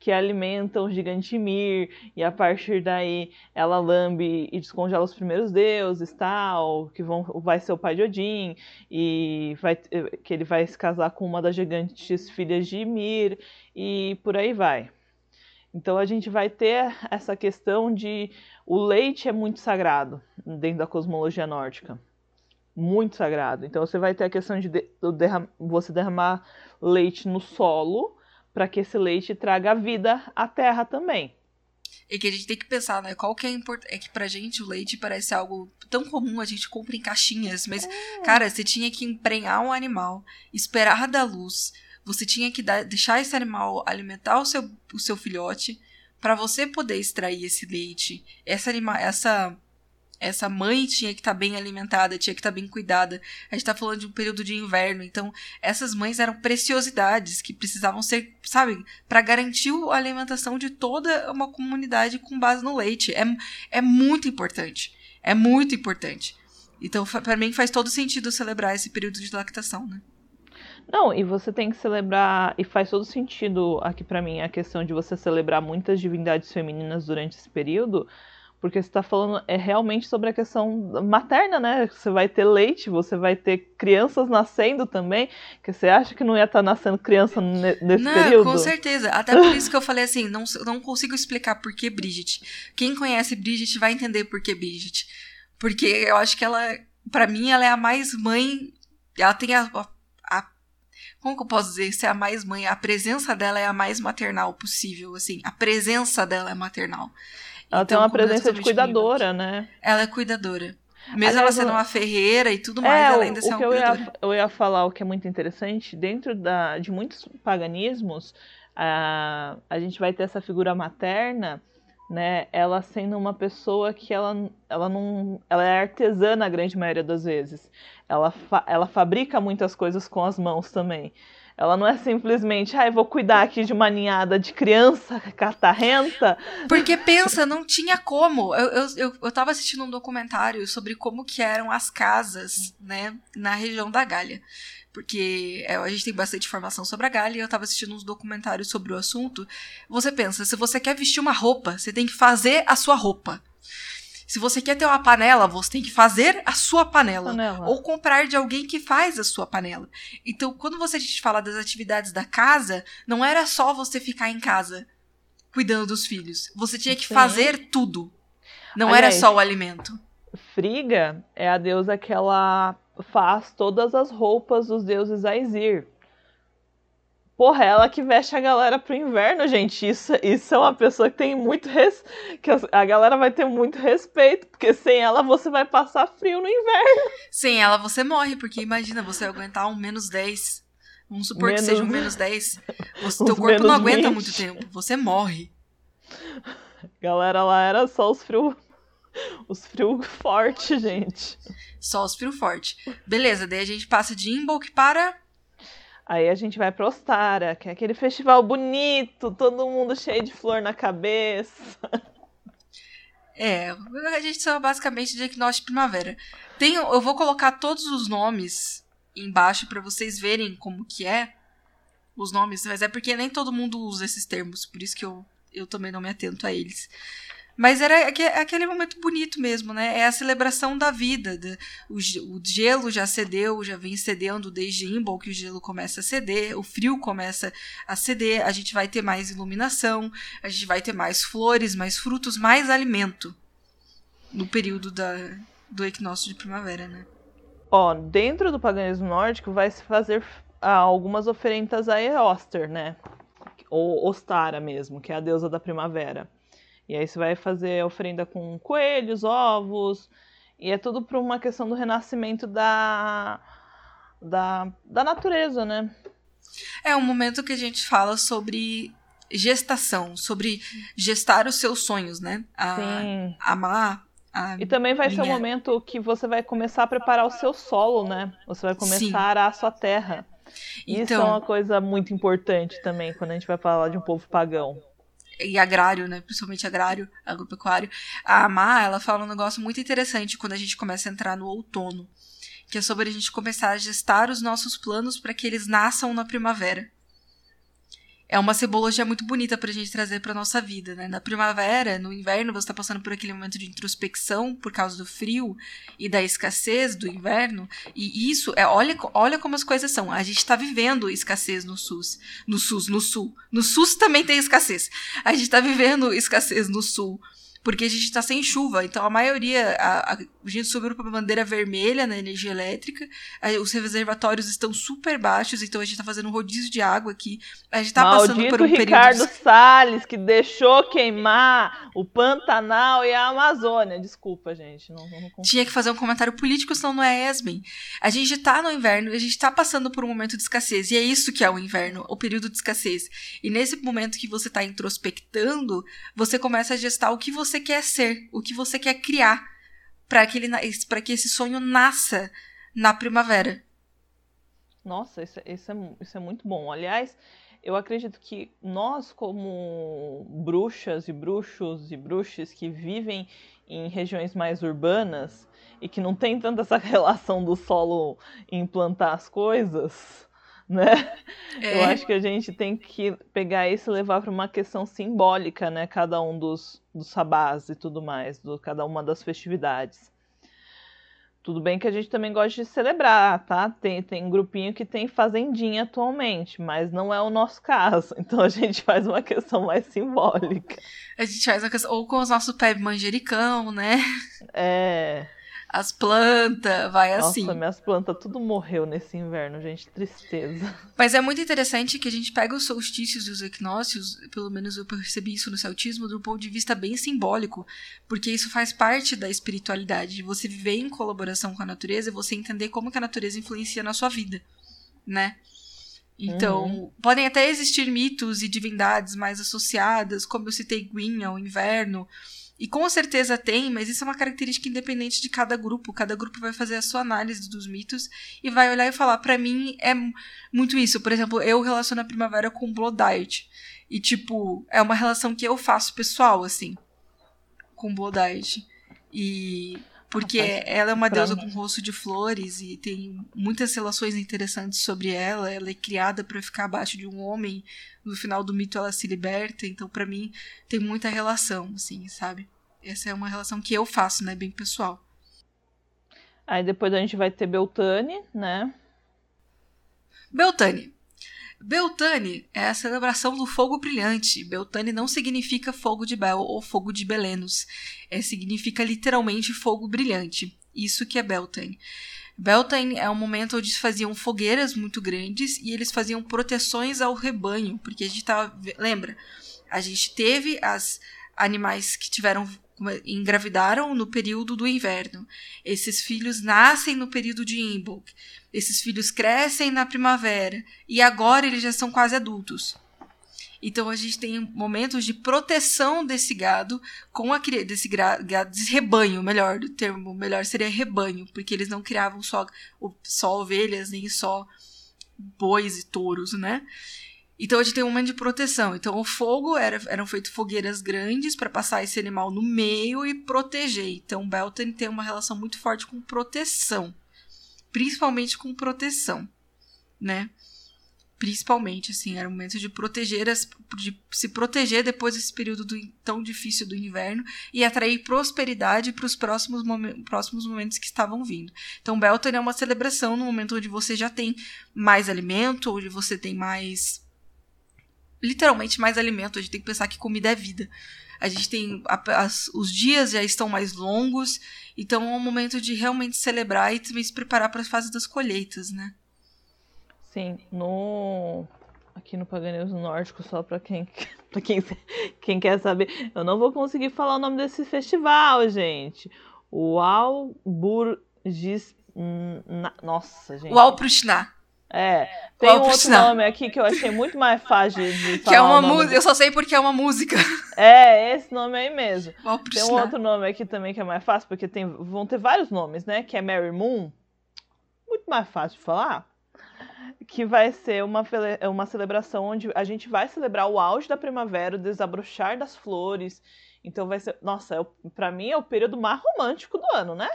Speaker 2: que alimentam o gigante Mir, e a partir daí ela lambe e descongela os primeiros deuses, tal, que vão, vai ser o pai de Odin, e vai, que ele vai se casar com uma das gigantes filhas de Ymir, e por aí vai. Então a gente vai ter essa questão de o leite é muito sagrado dentro da cosmologia nórdica. Muito sagrado. Então você vai ter a questão de, de você derramar leite no solo para que esse leite traga vida à terra também.
Speaker 1: E que a gente tem que pensar, né? Qual que é importante. É que pra gente o leite parece algo tão comum, a gente compra em caixinhas. Mas, é. cara, você tinha que emprenhar um animal, esperar da luz. Você tinha que dar, deixar esse animal alimentar o seu, o seu filhote para você poder extrair esse leite. Essa, anima, essa essa mãe tinha que estar tá bem alimentada, tinha que estar tá bem cuidada. A gente está falando de um período de inverno, então essas mães eram preciosidades que precisavam ser, sabe, para garantir a alimentação de toda uma comunidade com base no leite. É, é muito importante. É muito importante. Então, para mim, faz todo sentido celebrar esse período de lactação, né?
Speaker 2: Não, e você tem que celebrar, e faz todo sentido aqui para mim a questão de você celebrar muitas divindades femininas durante esse período, porque você está falando é realmente sobre a questão materna, né? Você vai ter leite, você vai ter crianças nascendo também, que você acha que não ia estar tá nascendo criança nesse
Speaker 1: não,
Speaker 2: período?
Speaker 1: Com certeza. Até por isso que eu falei assim, não, não consigo explicar por que Bridget. Quem conhece Bridget vai entender por que Bridget. Porque eu acho que ela, para mim, ela é a mais mãe. Ela tem a, a, a como que eu posso dizer? Se é a mais mãe, a presença dela é a mais maternal possível, assim. A presença dela é maternal.
Speaker 2: Ela então, tem uma presença de cuidadora, né?
Speaker 1: Ela é cuidadora. Mesmo Aliás, ela sendo uma ferreira e tudo mais, é, ela ainda o,
Speaker 2: o que eu ia, eu ia falar, o que é muito interessante, dentro da, de muitos paganismos, a, a gente vai ter essa figura materna, né? Ela sendo uma pessoa que ela, ela não. Ela é artesã na grande maioria das vezes. Ela, fa, ela fabrica muitas coisas com as mãos também. Ela não é simplesmente, ah, eu vou cuidar aqui de uma ninhada de criança *laughs* catarrenta.
Speaker 1: Porque pensa, não tinha como. Eu, eu, eu, eu tava assistindo um documentário sobre como que eram as casas, né, na região da Gália. Porque é, a gente tem bastante informação sobre a Gália e eu tava assistindo uns documentários sobre o assunto. Você pensa, se você quer vestir uma roupa, você tem que fazer a sua roupa. Se você quer ter uma panela, você tem que fazer a sua panela, panela. Ou comprar de alguém que faz a sua panela. Então, quando você a gente fala das atividades da casa, não era só você ficar em casa cuidando dos filhos. Você tinha que Sim. fazer tudo. Não Aliás, era só o alimento.
Speaker 2: Friga é a deusa que ela faz todas as roupas dos deuses Aesir. Porra, ela que veste a galera pro inverno, gente. Isso, isso é uma pessoa que tem muito. Res... que a galera vai ter muito respeito, porque sem ela você vai passar frio no inverno.
Speaker 1: Sem ela você morre, porque imagina você aguentar um menos 10. Vamos supor menos... que seja um menos 10. O *laughs* teu corpo não aguenta 20. muito tempo. Você morre.
Speaker 2: Galera, lá era só os frios. Os frios fortes, gente.
Speaker 1: Só os frios fortes. Beleza, daí a gente passa de Imbolc para
Speaker 2: Aí a gente vai pra Ostara, que é aquele festival bonito, todo mundo cheio de flor na cabeça.
Speaker 1: É, a gente são basicamente de equinócio de primavera. Tem, eu vou colocar todos os nomes embaixo para vocês verem como que é os nomes, mas é porque nem todo mundo usa esses termos, por isso que eu, eu também não me atento a eles. Mas era aquele momento bonito mesmo, né? É a celebração da vida. O, gelo já cedeu, já vem cedendo desde Imbol que o gelo começa a ceder, o frio começa a ceder, a gente vai ter mais iluminação, a gente vai ter mais flores, mais frutos, mais alimento no período da, do equinócio de primavera, né?
Speaker 2: Ó, dentro do paganismo nórdico vai se fazer ah, algumas oferendas a Eoster, né? Ou Ostara mesmo, que é a deusa da primavera. E aí você vai fazer oferenda com coelhos, ovos, e é tudo por uma questão do renascimento da, da, da natureza, né?
Speaker 1: É um momento que a gente fala sobre gestação, sobre gestar os seus sonhos, né? A, Sim. Amar. A
Speaker 2: e também vai minha... ser um momento que você vai começar a preparar o seu solo, né? Você vai começar Sim. a arar a sua terra. Então, Isso é uma coisa muito importante também quando a gente vai falar de um povo pagão
Speaker 1: e agrário, né? Principalmente agrário, agropecuário. A Amar, ela fala um negócio muito interessante quando a gente começa a entrar no outono, que é sobre a gente começar a gestar os nossos planos para que eles nasçam na primavera é uma simbologia muito bonita pra gente trazer pra nossa vida, né? Na primavera, no inverno, você tá passando por aquele momento de introspecção por causa do frio e da escassez do inverno. E isso é, olha, olha como as coisas são. A gente tá vivendo escassez no SUS. No SUS, no Sul. No SUS também tem escassez. A gente tá vivendo escassez no Sul porque a gente está sem chuva. Então a maioria, a, a, gente subiu para a bandeira vermelha na energia elétrica, os reservatórios estão super baixos, então a gente está fazendo um rodízio de água aqui. A gente está passando por um
Speaker 2: Ricardo período... Salles, que deixou queimar o Pantanal e a Amazônia. Desculpa, gente. Não, não
Speaker 1: Tinha que fazer um comentário político, senão não é Esmin. A gente está no inverno, a gente está passando por um momento de escassez, e é isso que é o inverno, o período de escassez. E nesse momento que você está introspectando, você começa a gestar o que você você quer ser, o que você quer criar para que, ele, que esse sonho nasça na primavera.
Speaker 2: Nossa, isso, isso, é, isso é muito bom. Aliás, eu acredito que nós, como bruxas e bruxos e bruxas que vivem em regiões mais urbanas e que não tem tanta essa *laughs* relação do solo implantar as coisas, *laughs* né? É. Eu acho que a gente tem que pegar isso e levar para uma questão simbólica, né? Cada um dos, dos sabás e tudo mais, do cada uma das festividades. Tudo bem que a gente também gosta de celebrar, tá? Tem, tem um grupinho que tem fazendinha atualmente, mas não é o nosso caso. *laughs* Então a gente faz uma questão mais simbólica.
Speaker 1: A gente faz uma questão, ou com os nossos pés manjericão, né?
Speaker 2: É.
Speaker 1: as plantas, vai assim.
Speaker 2: Nossa, minhas plantas tudo morreu nesse inverno, gente, tristeza.
Speaker 1: Mas é muito interessante que a gente pega os solstícios e os equinócios, pelo menos eu percebi isso no celtismo, do ponto de vista bem simbólico, porque isso faz parte da espiritualidade, de você viver em colaboração com a natureza e você entender como que a natureza influencia na sua vida, né? Então, uhum. podem até existir mitos e divindades mais associadas, como eu citei Gwyn ao inverno, e com certeza tem, mas isso é uma característica independente de cada grupo. Cada grupo vai fazer a sua análise dos mitos e vai olhar e falar: para mim é muito isso. Por exemplo, eu relaciono a primavera com Blood Diet. E, tipo, é uma relação que eu faço pessoal, assim, com Blood Diet. E porque ela é uma deusa com rosto de flores e tem muitas relações interessantes sobre ela. Ela é criada para ficar abaixo de um homem. No final do mito ela se liberta, então para mim tem muita relação, assim, sabe? Essa é uma relação que eu faço, né, bem pessoal.
Speaker 2: Aí depois a gente vai ter Beltane, né?
Speaker 1: Beltane. Beltane é a celebração do fogo brilhante. Beltane não significa fogo de Bel ou fogo de Belenos. É, significa literalmente fogo brilhante. Isso que é Beltane. Beltane é um momento onde se faziam fogueiras muito grandes e eles faziam proteções ao rebanho, porque a gente tava, lembra, a gente teve as animais que tiveram engravidaram no período do inverno. Esses filhos nascem no período de Imbolc. Esses filhos crescem na primavera e agora eles já são quase adultos. Então a gente tem momentos de proteção desse gado com a desse gado, desse rebanho, melhor o termo melhor seria rebanho, porque eles não criavam só só ovelhas nem só bois e touros, né? Então a gente tem um momento de proteção. Então o fogo era, eram feitas fogueiras grandes para passar esse animal no meio e proteger. Então Beltane tem uma relação muito forte com proteção principalmente com proteção, né? Principalmente, assim, era o momento de proteger as, de se proteger depois desse período do, tão difícil do inverno e atrair prosperidade para os próximos, momen próximos momentos que estavam vindo. Então, Beltane é uma celebração no momento onde você já tem mais alimento, onde você tem mais. Literalmente mais alimento. A gente tem que pensar que comida é vida. A gente tem. As, os dias já estão mais longos então é um momento de realmente celebrar e também se preparar para as fases das colheitas, né?
Speaker 2: Sim, no aqui no Paganismo Nórdico, só para quem, *laughs* pra quem, quem quer saber, eu não vou conseguir falar o nome desse festival, gente. O Alburgis. Nossa, gente.
Speaker 1: O Alprushna.
Speaker 2: É, tem um outro nome aqui que eu achei muito mais fácil de *laughs* falar.
Speaker 1: Que é uma música, eu só sei porque é uma música.
Speaker 2: É, esse nome aí mesmo. Tem um outro nome aqui também que é mais fácil, porque tem, vão ter vários nomes, né? Que é Mary Moon. Muito mais fácil de falar. Que vai ser uma, uma celebração onde a gente vai celebrar o auge da primavera, o desabrochar das flores então vai ser. Nossa, é, para mim é o período mais romântico do ano, né?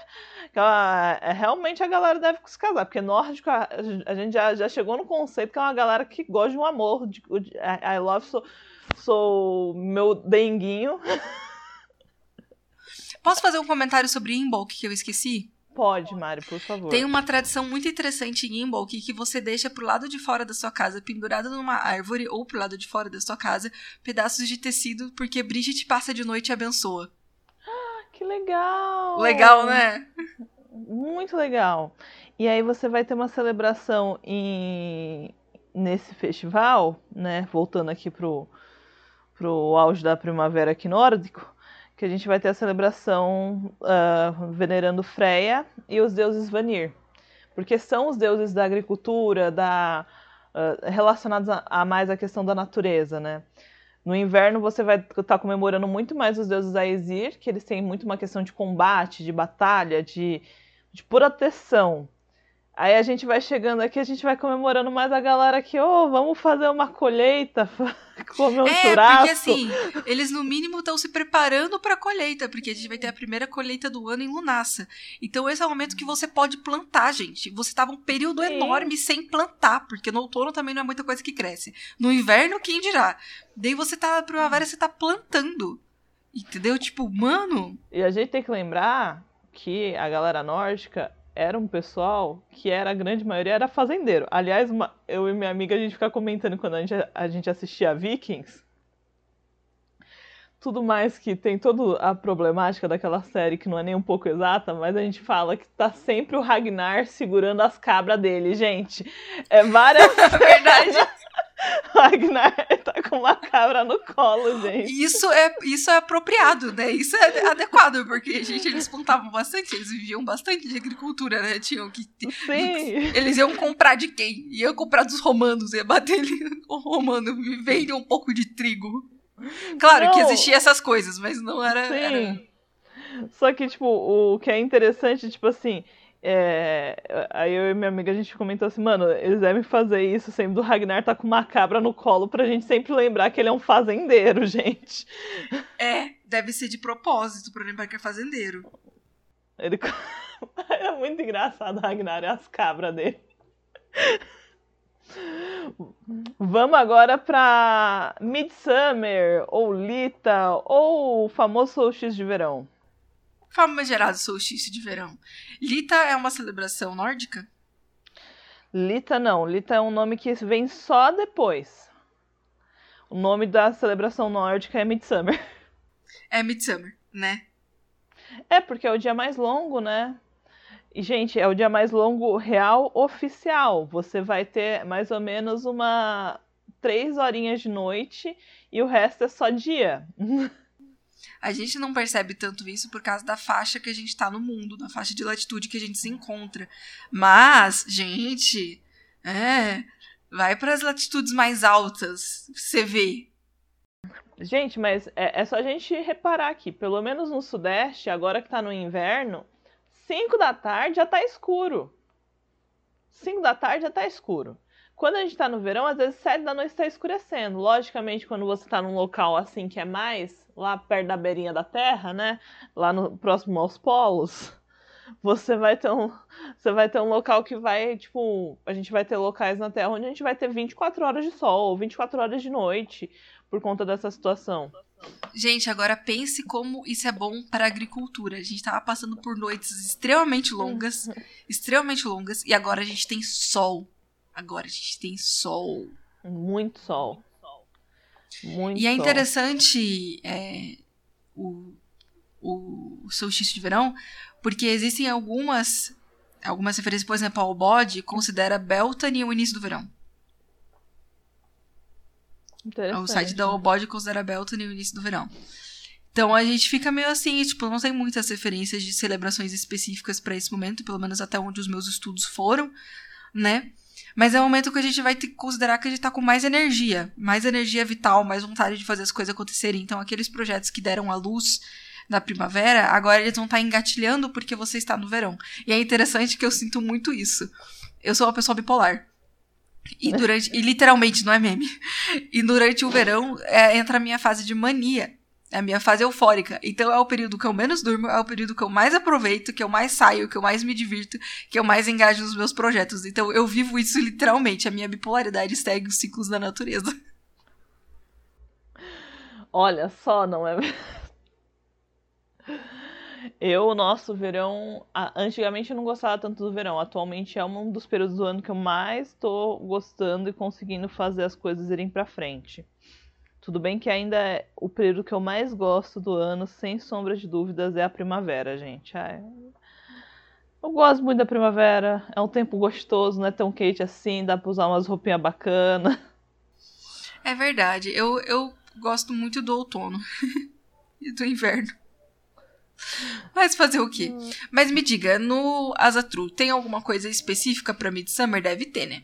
Speaker 2: Ela, é, realmente a galera deve se casar, porque nórdico a, a, gente já, já chegou no conceito que é uma galera que gosta de um amor. De, de, I love, sou, sou meu denguinho.
Speaker 1: Posso fazer um comentário sobre Imbolc que eu esqueci?
Speaker 2: Pode, Mari, por favor.
Speaker 1: Tem uma tradição muito interessante em Imbolc que você deixa pro lado de fora da sua casa, pendurado numa árvore ou pro lado de fora da sua casa, pedaços de tecido, porque Bridget passa de noite e abençoa.
Speaker 2: Ah, que legal!
Speaker 1: Legal, né?
Speaker 2: Muito legal. E aí você vai ter uma celebração em nesse festival, né? Voltando aqui pro, pro auge da primavera aqui nórdico que a gente vai ter a celebração uh, venerando Freya e os deuses Vanir, porque são os deuses da agricultura, da, uh, relacionados a, a, mais à questão da natureza, né? No inverno você vai estar tá comemorando muito mais os deuses Aesir, que eles têm muito uma questão de combate, de batalha, de, de proteção. Aí a gente vai chegando aqui, a gente vai comemorando mais a galera que, ô, oh, vamos fazer uma colheita, *laughs* comer um é, churrasco.
Speaker 1: porque assim, eles no mínimo estão se preparando para a colheita, porque a gente vai ter a primeira colheita do ano em Lunaça. Então esse é o momento que você pode plantar, gente. Você estava um período Sim. enorme sem plantar, porque no outono também não é muita coisa que cresce. No inverno, quem dirá? Daí você tá, na primavera, você tá plantando. Entendeu? Tipo, mano...
Speaker 2: E a gente tem que lembrar que a galera nórdica era um pessoal que era, a grande maioria era fazendeiro. Aliás, uma, eu e minha amiga, a gente fica comentando quando a gente, a gente assistia Vikings. tudo mais que tem toda a problemática daquela série que não é nem um pouco exata, mas a gente fala que tá sempre o Ragnar segurando as cabras dele, gente. É várias. *laughs*
Speaker 1: É verdade. *laughs*
Speaker 2: Ragnar tá com uma cabra no colo, gente.
Speaker 1: Isso é, isso é apropriado, né? Isso é adequado, porque, gente, eles plantavam bastante, eles viviam bastante de agricultura, né? Tinham que.
Speaker 2: Sim.
Speaker 1: Eles iam comprar de quem? Iam comprar dos romanos, ia bater ele com o romano, me vende um pouco de trigo. Claro
Speaker 2: Não.
Speaker 1: que existiam essas coisas, mas não era.
Speaker 2: Sim.
Speaker 1: era...
Speaker 2: Só que, tipo, o que é interessante, tipo assim. É... Aí eu e minha amiga a gente comentou assim, mano, eles devem fazer isso sempre do Ragnar tá com uma cabra no colo pra gente sempre lembrar que ele é um fazendeiro, *laughs* gente.
Speaker 1: É, deve ser de propósito, pra lembrar que é fazendeiro.
Speaker 2: Ele... *laughs* é muito engraçado o Ragnar e as cabras dele. Vamos agora pra Midsummer, ou Lita, ou o famoso solstício de verão.
Speaker 1: Famigerado solstício de verão. Lita é uma celebração nórdica?
Speaker 2: Lita não, Lita é um nome que vem só depois. O nome da celebração nórdica é Midsummer. *laughs*
Speaker 1: É Midsummer, né?
Speaker 2: É, porque é o dia mais longo, né? E, gente, é o dia mais longo real oficial. Você vai ter mais ou menos uma três horinhas de noite e o resto é só dia. *laughs*
Speaker 1: A gente não percebe tanto isso por causa da faixa que a gente tá no mundo, da faixa de latitude que a gente se encontra. Mas, gente, é, vai para as latitudes mais altas, você vê.
Speaker 2: Gente, mas é, é só a gente reparar aqui, pelo menos no Sudeste, agora que tá no inverno, 5 da tarde já tá escuro. 5 da tarde já tá escuro. Quando a gente tá no verão, às vezes 7 da noite tá escurecendo. Logicamente, quando você tá num local assim que é mais lá perto da beirinha da terra, né? Lá no próximo aos polos, você vai ter um, você vai ter um local que vai, tipo, a gente vai ter locais na Terra onde a gente vai ter 24 horas de sol, 24 horas de noite, por conta dessa situação.
Speaker 1: Gente, agora pense como isso é bom para a agricultura. A gente tava passando por noites extremamente longas, extremamente longas, e agora a gente tem sol. Agora a gente tem sol.
Speaker 2: Muito sol. Muito
Speaker 1: E é interessante é, o, o solstício de verão, porque existem algumas algumas referências, por exemplo, ao bode considera Beltane o início do verão. O site da Obod considera Beltane o início do verão. Então a gente fica meio assim, tipo, não tem muitas referências de celebrações específicas para esse momento, pelo menos até onde os meus estudos foram, né? Mas é o momento que a gente vai ter que considerar que a gente tá com mais energia, mais energia vital, mais vontade de fazer as coisas acontecerem. Então aqueles projetos que deram a luz na primavera, agora eles vão estar engatilhando porque você está no verão. E é interessante que eu sinto muito isso. Eu sou uma pessoa bipolar. E durante. e literalmente, não é meme. E durante o verão é, entra a minha fase de mania. É a minha fase eufórica. Então é o período que eu menos durmo, é o período que eu mais aproveito, que eu mais saio, que eu mais me divirto, que eu mais engajo nos meus projetos. Então eu vivo isso literalmente. A minha bipolaridade segue os ciclos da natureza.
Speaker 2: Olha só, não é? *laughs* Eu, nosso verão. Antigamente eu não gostava tanto do verão. Atualmente é um dos períodos do ano que eu mais tô gostando e conseguindo fazer as coisas irem pra frente. Tudo bem que ainda é o período que eu mais gosto do ano, sem sombra de dúvidas, é a primavera, gente. Ai, Eu gosto muito da primavera. É um tempo gostoso, não é tão quente assim, dá pra usar umas roupinhas bacanas.
Speaker 1: É verdade. Eu, eu gosto muito do outono *laughs* e do inverno. Mas fazer o quê? Mas me diga, no Azatru, tem alguma coisa específica pra Midsummer? Deve ter, né?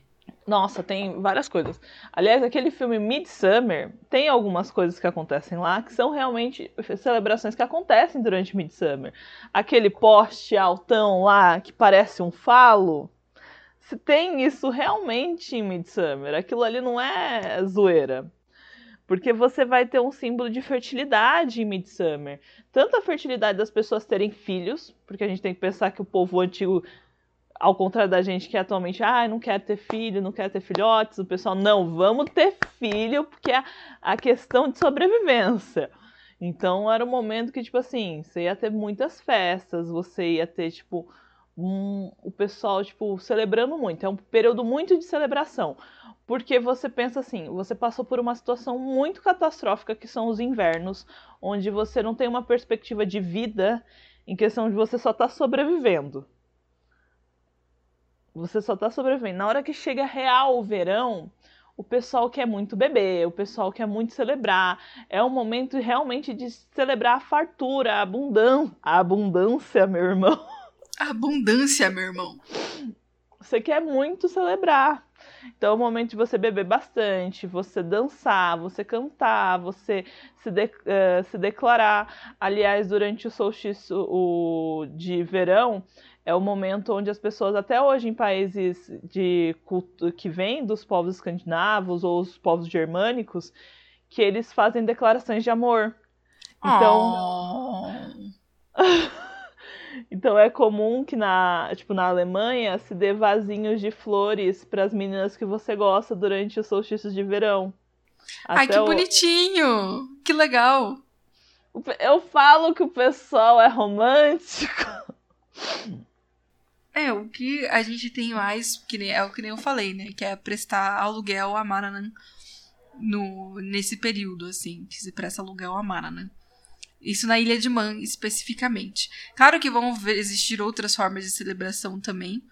Speaker 2: Nossa, tem várias coisas. Aliás, aquele filme Midsummer tem algumas coisas que acontecem lá que são realmente celebrações que acontecem durante Midsummer. Aquele poste altão lá que parece um falo. Se tem isso realmente em Midsummer, aquilo ali não é zoeira. Porque você vai ter um símbolo de fertilidade em Midsummer. Tanto a fertilidade das pessoas terem filhos, porque a gente tem que pensar que o povo antigo ao contrário da gente que atualmente, ah, não quer ter filho, não quer ter filhotes, o pessoal, não, vamos ter filho, porque é a questão de sobrevivência. Então era um momento que, tipo assim, você ia ter muitas festas, você ia ter, tipo, um, o pessoal, tipo, celebrando muito. É um período muito de celebração. Porque você pensa assim, você passou por uma situação muito catastrófica que são os invernos, onde você não tem uma perspectiva de vida em questão de você só estar tá sobrevivendo. Você só tá sobrevivendo. Na hora que chega real o verão, o pessoal quer muito beber, o pessoal quer muito celebrar. É um momento realmente de celebrar a fartura, a abundância, a abundância, meu irmão.
Speaker 1: A abundância, meu irmão.
Speaker 2: Você quer muito celebrar. Então é o momento de você beber bastante, você dançar, você cantar, você se, de, uh, se declarar. Aliás, durante o solstício o, de verão, é o momento onde as pessoas, até hoje em países de que vêm dos povos escandinavos ou os povos germânicos, que eles fazem declarações de amor. Então. Oh. *laughs* então é comum que na, tipo, na Alemanha se dê vasinhos de flores para as meninas que você gosta durante os solstícios de verão.
Speaker 1: Até Ai, que o... bonitinho! Que legal!
Speaker 2: Eu falo que o pessoal é romântico. *laughs*
Speaker 1: É, o que a gente tem mais, que nem, é o que nem eu falei, né? Que é prestar aluguel a Maranan no, nesse período, assim, que se presta aluguel a Maranan. Isso na Ilha de Man, especificamente. Claro que vão existir outras formas de celebração também,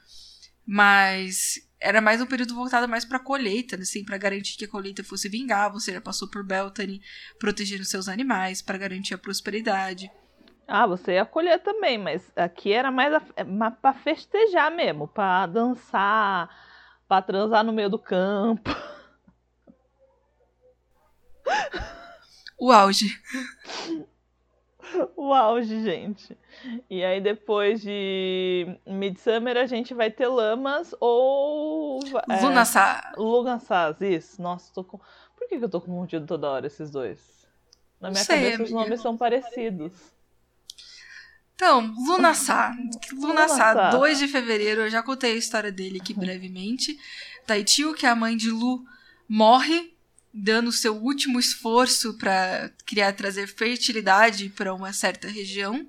Speaker 1: mas era mais um período voltado mais para colheita, assim, para garantir que a colheita fosse vingar. Você já passou por Beltane protegendo seus animais, para garantir a prosperidade.
Speaker 2: Ah, você ia colher também, mas aqui era mais é, para festejar mesmo, para dançar, para transar no meio do campo. *laughs*
Speaker 1: O auge. *laughs*
Speaker 2: O auge, gente. E aí depois de Midsummer a gente vai ter Lamas ou
Speaker 1: é.
Speaker 2: Lunassas, isso. Nossa, tô com Por que, que eu tô confundindo toda hora esses dois? Na minha Sei, cabeça os nomes são parecidos.
Speaker 1: Então, Lunassá. Lunassá, 2 de fevereiro, eu já contei a história dele aqui brevemente. Taitiu, que é a mãe de Lu, morre, dando seu último esforço para criar trazer fertilidade para uma certa região.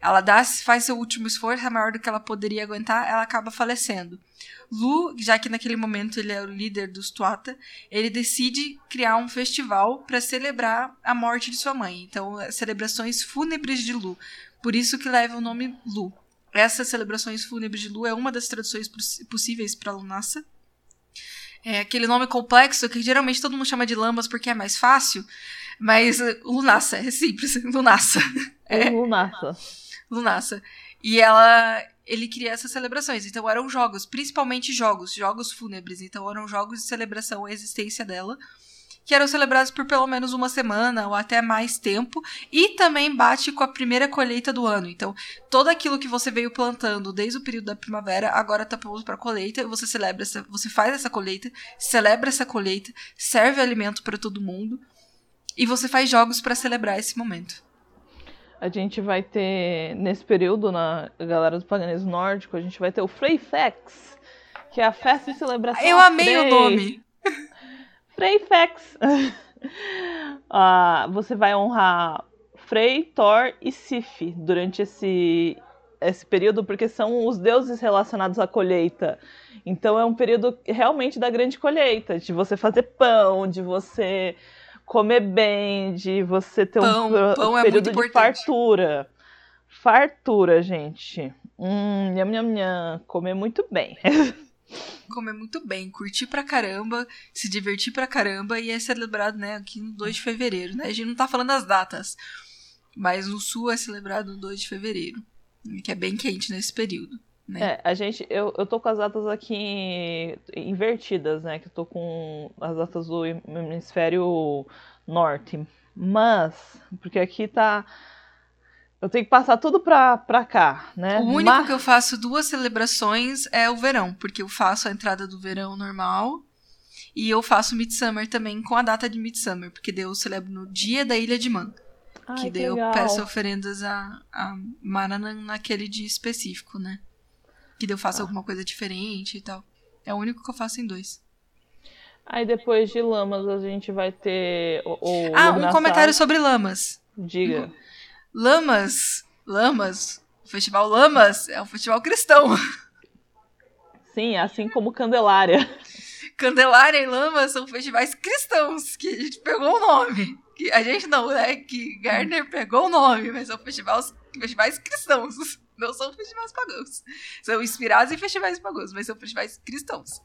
Speaker 1: Ela dá, faz seu último esforço, é maior do que ela poderia aguentar, ela acaba falecendo. Lu, já que naquele momento ele é o líder dos Tuata, ele decide criar um festival para celebrar a morte de sua mãe. Então, celebrações fúnebres de Lu. Por isso que leva o nome Lu. Essas celebrações fúnebres de Lu é uma das traduções possíveis para Lunassa. É aquele nome complexo que geralmente todo mundo chama de Lambas porque é mais fácil, mas Lunassa é simples, *laughs* Lunassa.
Speaker 2: É. Lunassa.
Speaker 1: Lunassa. E ela ele cria essas celebrações. Então eram jogos, principalmente jogos, jogos fúnebres. Então eram jogos de celebração à existência dela que eram celebrados por pelo menos uma semana ou até mais tempo, e também bate com a primeira colheita do ano. Então, todo aquilo que você veio plantando desde o período da primavera agora está pronto para colheita, você celebra essa, você faz essa colheita, celebra essa colheita, serve alimento para todo mundo e você faz jogos para celebrar esse momento.
Speaker 2: A gente vai ter nesse período na galera do paganismo nórdico, a gente vai ter o Freyfex, que é a festa de celebração.
Speaker 1: Eu amei o nome.
Speaker 2: Freyfax. *laughs* ah, você vai honrar Frey, Thor e Sif durante esse, esse período, porque são os deuses relacionados à colheita. Então é um período realmente da grande colheita, de você fazer pão, de você comer bem, de você ter
Speaker 1: pão,
Speaker 2: um,
Speaker 1: pão é
Speaker 2: período
Speaker 1: de
Speaker 2: fartura. Fartura, gente. Hum, nham, nham, nham. Comer muito bem. *laughs*
Speaker 1: comer muito bem, curtir pra caramba, se divertir pra caramba e é celebrado, né, aqui no 2 de fevereiro, né? A gente não tá falando as datas, mas no sul é celebrado no 2 de fevereiro, que é bem quente nesse período. Né?
Speaker 2: É, a gente, eu, eu tô com as datas aqui invertidas, né? Que eu tô com as datas do hemisfério norte. Mas, porque aqui tá eu tenho que passar tudo pra, pra cá, né?
Speaker 1: O único que eu faço duas celebrações é o verão, porque eu faço a entrada do verão normal e eu faço Midsummer também com a data de Midsummer, porque daí eu celebro no dia da Ilha de Man. Ai, que daí eu peço oferendas a, a Maranan naquele dia específico, né? Que daí eu faço ah. alguma coisa diferente e tal. É o único que eu faço em dois.
Speaker 2: Aí depois de Lamas a gente vai ter o, o
Speaker 1: Ah, um comentário sobre Lamas.
Speaker 2: Diga.
Speaker 1: Lamas, Lamas O Festival Lamas é um festival cristão.
Speaker 2: Sim, assim como Candelária.
Speaker 1: Candelária e Lamas são festivais cristãos, que a gente pegou o nome. Que a gente não, né? Que Gardner pegou o nome, mas são festivais, festivais cristãos. Não são festivais pagãos. São inspirados em festivais pagãos, mas são festivais cristãos.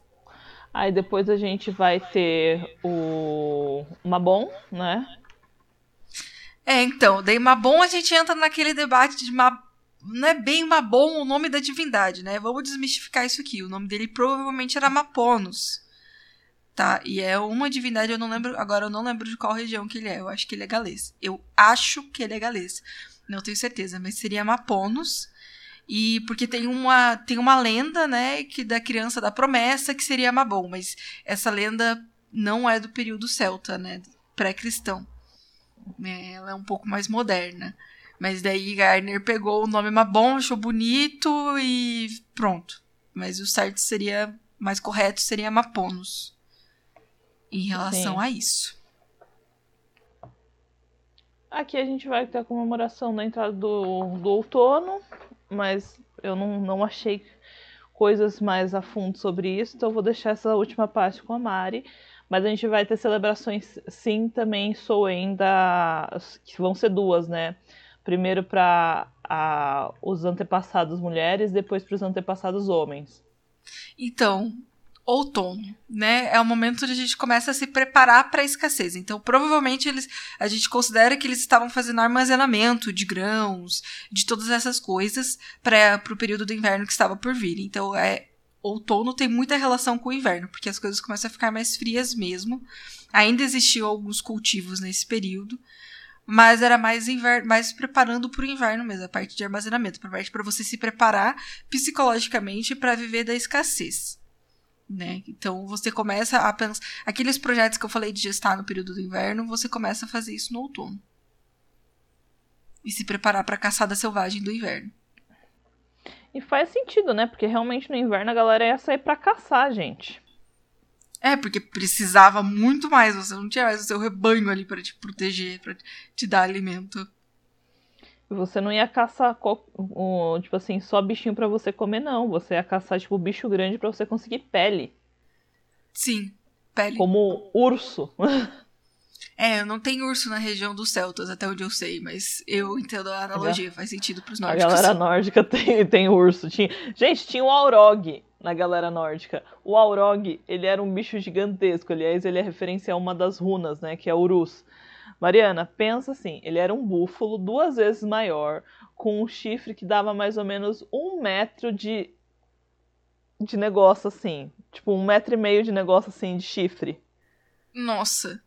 Speaker 2: Aí depois a gente vai ter o Mabon, né?
Speaker 1: É, então, daí Mabon a gente entra naquele debate de Mab... não é bem Mabon o nome da divindade, né? Vamos desmistificar isso aqui. O nome dele provavelmente era Maponos. Tá, e é uma divindade, eu não lembro, agora eu não lembro de qual região que ele é. Eu acho que ele é galês. Eu acho que ele é galês. Não tenho certeza, mas seria Maponos. E porque tem uma, tem uma lenda, né, que da criança da promessa, que seria Mabon, mas essa lenda não é do período celta, né, pré-cristão. É, ela é um pouco mais moderna. Mas daí Gardner pegou o nome Mabon, achou bonito e pronto. Mas o certo seria, mais correto seria Maponos. Em relação Sim. a isso.
Speaker 2: Aqui a gente vai ter a comemoração da entrada do, do outono, mas eu não, não achei coisas mais a fundo sobre isso, então eu vou deixar essa última parte com a Mari. Mas a gente vai ter celebrações, sim, também Soen da. que vão ser duas, né? Primeiro para os antepassados mulheres, depois para os antepassados homens.
Speaker 1: Então, outono, né? É o momento onde a gente começa a se preparar para a escassez. Então, provavelmente eles, a gente considera que eles estavam fazendo armazenamento de grãos, de todas essas coisas para o período do inverno que estava por vir. Então, é outono tem muita relação com o inverno, porque as coisas começam a ficar mais frias mesmo. Ainda existiam alguns cultivos nesse período, mas era mais inverno, mais preparando para o inverno mesmo, a parte de armazenamento, a parte para você se preparar psicologicamente para viver da escassez. Né? Então você começa a pensar. Aqueles projetos que eu falei de gestar no período do inverno, você começa a fazer isso no outono. E se preparar para a caçada selvagem do inverno.
Speaker 2: E faz sentido, né? Porque realmente no inverno a galera ia sair para caçar, gente.
Speaker 1: É, porque precisava muito mais. Você não tinha mais o seu rebanho ali para te proteger, para te dar alimento.
Speaker 2: Você não ia caçar, tipo assim, só bichinho para você comer, não. Você ia caçar, tipo, bicho grande para você conseguir pele.
Speaker 1: Sim, pele.
Speaker 2: Como urso. *laughs*
Speaker 1: É, não tem urso na região dos celtas, até onde eu sei, mas eu entendo a analogia, faz sentido pros nórdicos.
Speaker 2: A galera nórdica *laughs* tem, tem urso. Tinha... Gente, tinha o Aurog na galera nórdica. O Aurog, ele era um bicho gigantesco, aliás, ele é referência a uma das runas, né, que é Urus. Mariana, pensa assim, ele era um búfalo duas vezes maior, com um chifre que dava mais ou menos um metro de, de negócio assim. Tipo, um metro e meio de negócio assim, de chifre.
Speaker 1: Nossa.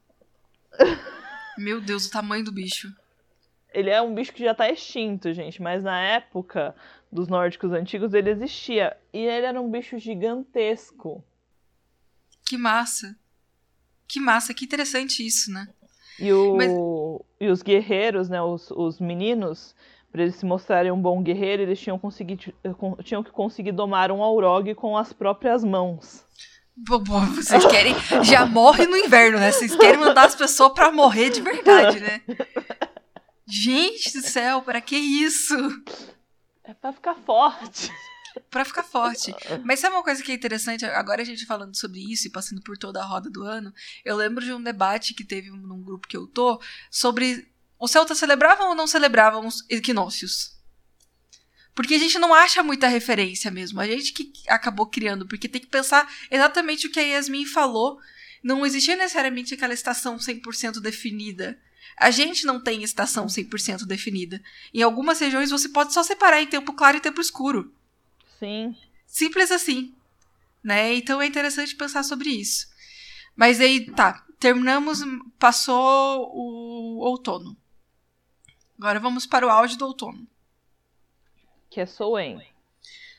Speaker 1: Meu Deus, o tamanho do bicho.
Speaker 2: Ele é um bicho que já tá extinto, gente, mas na época dos nórdicos antigos ele existia. E ele era um bicho gigantesco.
Speaker 1: Que massa. Que massa, que interessante isso, né?
Speaker 2: E, o, Mas... e os guerreiros, né, os, os meninos, para eles se mostrarem um bom guerreiro, eles tinham, conseguir, tinham que conseguir domar um Aurog com as próprias mãos.
Speaker 1: Vocês querem. Já morre no inverno, né? Vocês querem mandar as pessoas para morrer de verdade, né? Gente do céu, para que isso?
Speaker 2: É pra ficar forte
Speaker 1: para ficar forte. Mas sabe uma coisa que é interessante? Agora a gente falando sobre isso e passando por toda a roda do ano, eu lembro de um debate que teve num grupo que eu tô sobre os celtas celebravam ou não celebravam os equinócios? Porque a gente não acha muita referência mesmo. A gente que acabou criando, porque tem que pensar exatamente o que a Yasmin falou. Não existia necessariamente aquela estação 100% definida. A gente não tem estação 100% definida. Em algumas regiões você pode só separar em tempo claro e tempo escuro.
Speaker 2: Sim.
Speaker 1: Simples assim. Né? Então é interessante pensar sobre isso. Mas aí, tá. Terminamos, passou o outono. Agora vamos para o auge do outono.
Speaker 2: Que é Soen.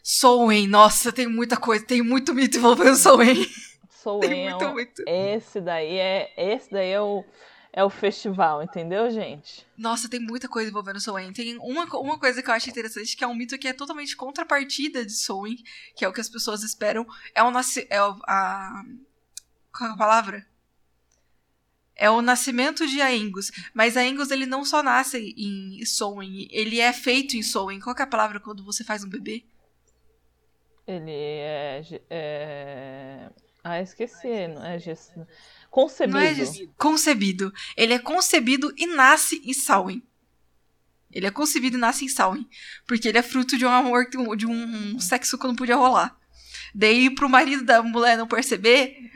Speaker 1: Soen, nossa, tem muita coisa, tem muito mito envolvendo Soen.
Speaker 2: Soen, *laughs* é muito, muito. esse daí é, esse daí é o é o festival, entendeu, gente?
Speaker 1: Nossa, tem muita coisa envolvendo Soen. Tem uma, uma coisa que eu acho interessante, que é um mito que é totalmente contrapartida de Soen, que é o que as pessoas esperam. É o nasce, é o, a qual é a palavra? É o nascimento de Aengus. Mas Aengus, ele não só nasce em Soen, ele é feito em Soen. Qual é a palavra quando você faz um bebê?
Speaker 2: Ele é. é... Ah, esqueci. Não é Concebido. Não é
Speaker 1: concebido. Ele é concebido e nasce em Samhain. Ele é concebido e nasce em Samhain. Porque ele é fruto de um amor, de um sexo que não podia rolar. Daí, pro marido da mulher não perceber,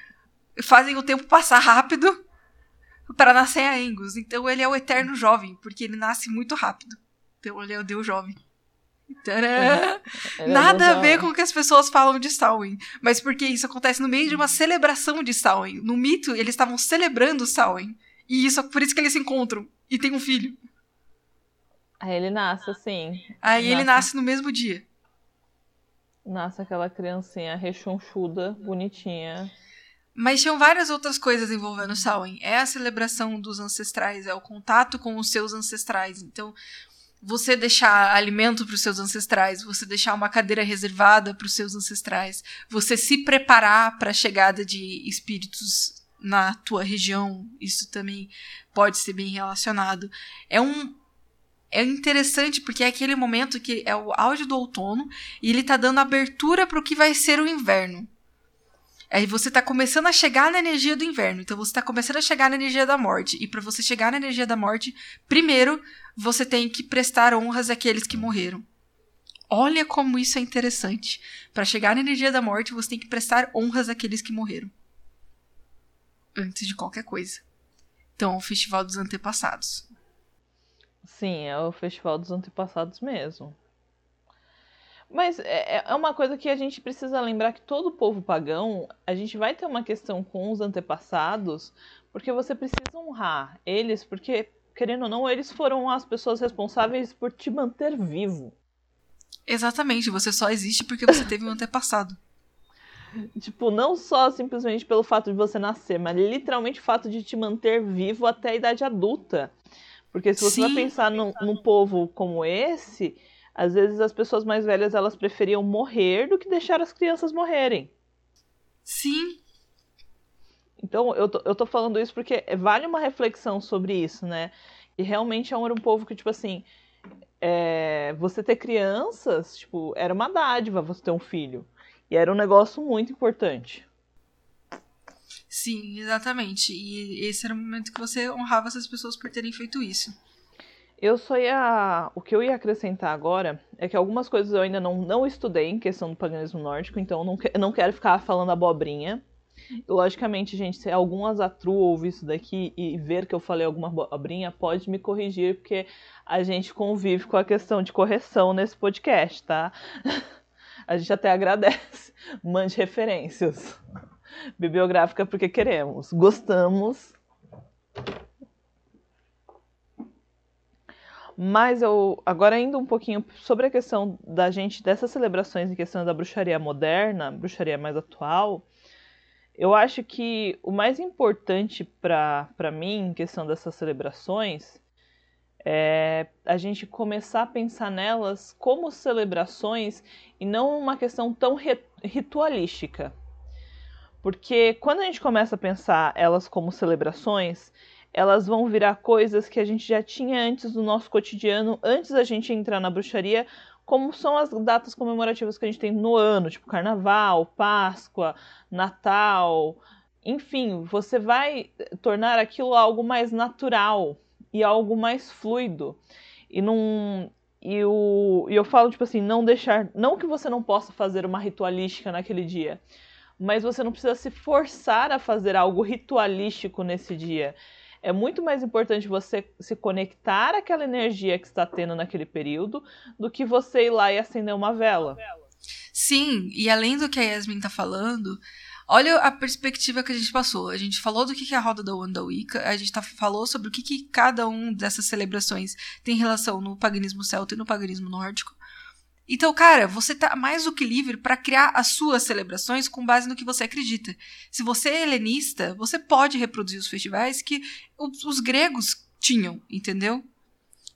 Speaker 1: fazem o tempo passar rápido para nascer a Angus. Então ele é o eterno jovem, porque ele nasce muito rápido. Então ele é o Deus jovem. É Nada a ver com o que as pessoas falam de Samhain. Mas porque isso acontece no meio de uma celebração de Samhain. No mito, eles estavam celebrando Samhain. E isso, por isso que eles se encontram. E tem um filho.
Speaker 2: Aí ele nasce assim.
Speaker 1: Aí nasce. ele nasce no mesmo dia.
Speaker 2: Nasce aquela criancinha rechonchuda, bonitinha.
Speaker 1: Mas tinham várias outras coisas envolvendo Samhain. É a celebração dos ancestrais, é o contato com os seus ancestrais. Então, você deixar alimento para os seus ancestrais, você deixar uma cadeira reservada para os seus ancestrais, você se preparar para a chegada de espíritos na tua região, isso também pode ser bem relacionado. É um é interessante porque é aquele momento que é o auge do outono e ele tá dando abertura para o que vai ser o inverno. Aí você tá começando a chegar na energia do inverno. Então você tá começando a chegar na energia da morte. E para você chegar na energia da morte, primeiro você tem que prestar honras àqueles que morreram. Olha como isso é interessante. Para chegar na energia da morte, você tem que prestar honras àqueles que morreram. Antes de qualquer coisa. Então, é o festival dos antepassados.
Speaker 2: Sim, é o festival dos antepassados mesmo. Mas é, é, é uma coisa que a gente precisa lembrar que todo povo pagão, a gente vai ter uma questão com os antepassados, porque você precisa honrar eles, porque, querendo ou não, eles foram as pessoas responsáveis por te manter vivo.
Speaker 1: Exatamente, você só existe porque você teve um antepassado. *laughs*
Speaker 2: Tipo, não só simplesmente pelo fato de você nascer, mas literalmente o fato de te manter vivo até a idade adulta. Porque se você Sim. vai pensar num, num povo como esse, às vezes as pessoas mais velhas elas preferiam morrer do que deixar as crianças morrerem.
Speaker 1: Sim.
Speaker 2: Então eu tô, eu tô falando isso porque vale uma reflexão sobre isso, né? E realmente é um, era um povo que, tipo assim, é, você ter crianças, tipo, era uma dádiva você ter um filho. E era um negócio muito importante.
Speaker 1: Sim, exatamente. E esse era o momento que você honrava essas pessoas por terem feito isso.
Speaker 2: Eu só ia. O que eu ia acrescentar agora é que algumas coisas eu ainda não, não estudei em questão do paganismo nórdico, então não, não quero ficar falando abobrinha. Logicamente, gente, se algum azatru ouvir isso daqui e ver que eu falei alguma abobrinha, pode me corrigir, porque a gente convive com a questão de correção nesse podcast, tá? *laughs* A gente até agradece. Mande referências. Bibliográfica porque queremos. Gostamos Mas eu agora indo um pouquinho sobre a questão da gente dessas celebrações em questão da bruxaria moderna, bruxaria mais atual, eu acho que o mais importante para mim em questão dessas celebrações é a gente começar a pensar nelas como celebrações e não uma questão tão ritualística. Porque quando a gente começa a pensar elas como celebrações, elas vão virar coisas que a gente já tinha antes do nosso cotidiano, antes da gente entrar na bruxaria, como são as datas comemorativas que a gente tem no ano, tipo Carnaval, Páscoa, Natal. Enfim, você vai tornar aquilo algo mais natural e algo mais fluido. E não. E, o, e eu falo, tipo assim, não deixar. Não que você não possa fazer uma ritualística naquele dia, mas você não precisa se forçar a fazer algo ritualístico nesse dia é muito mais importante você se conectar àquela energia que está tendo naquele período do que você ir lá e acender uma vela.
Speaker 1: Sim, e além do que a Yasmin está falando, olha a perspectiva que a gente passou. A gente falou do que é a roda da Wanda Wicca, a gente tá, falou sobre o que, que cada um dessas celebrações tem relação no paganismo celta e no paganismo nórdico. Então, cara, você tá mais do que livre para criar as suas celebrações com base no que você acredita. Se você é helenista, você pode reproduzir os festivais que os, os gregos tinham, entendeu?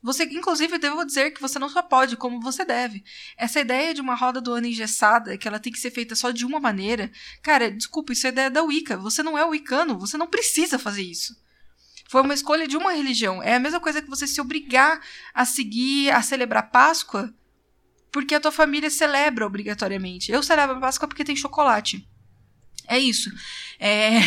Speaker 1: Você, inclusive, devo dizer que você não só pode, como você deve. Essa ideia de uma roda do ano engessada, que ela tem que ser feita só de uma maneira, cara, desculpa, isso é ideia da Wicca. Você não é wicano, você não precisa fazer isso. Foi uma escolha de uma religião. É a mesma coisa que você se obrigar a seguir, a celebrar Páscoa, porque a tua família celebra obrigatoriamente. Eu celebro Páscoa porque tem chocolate. É isso. É.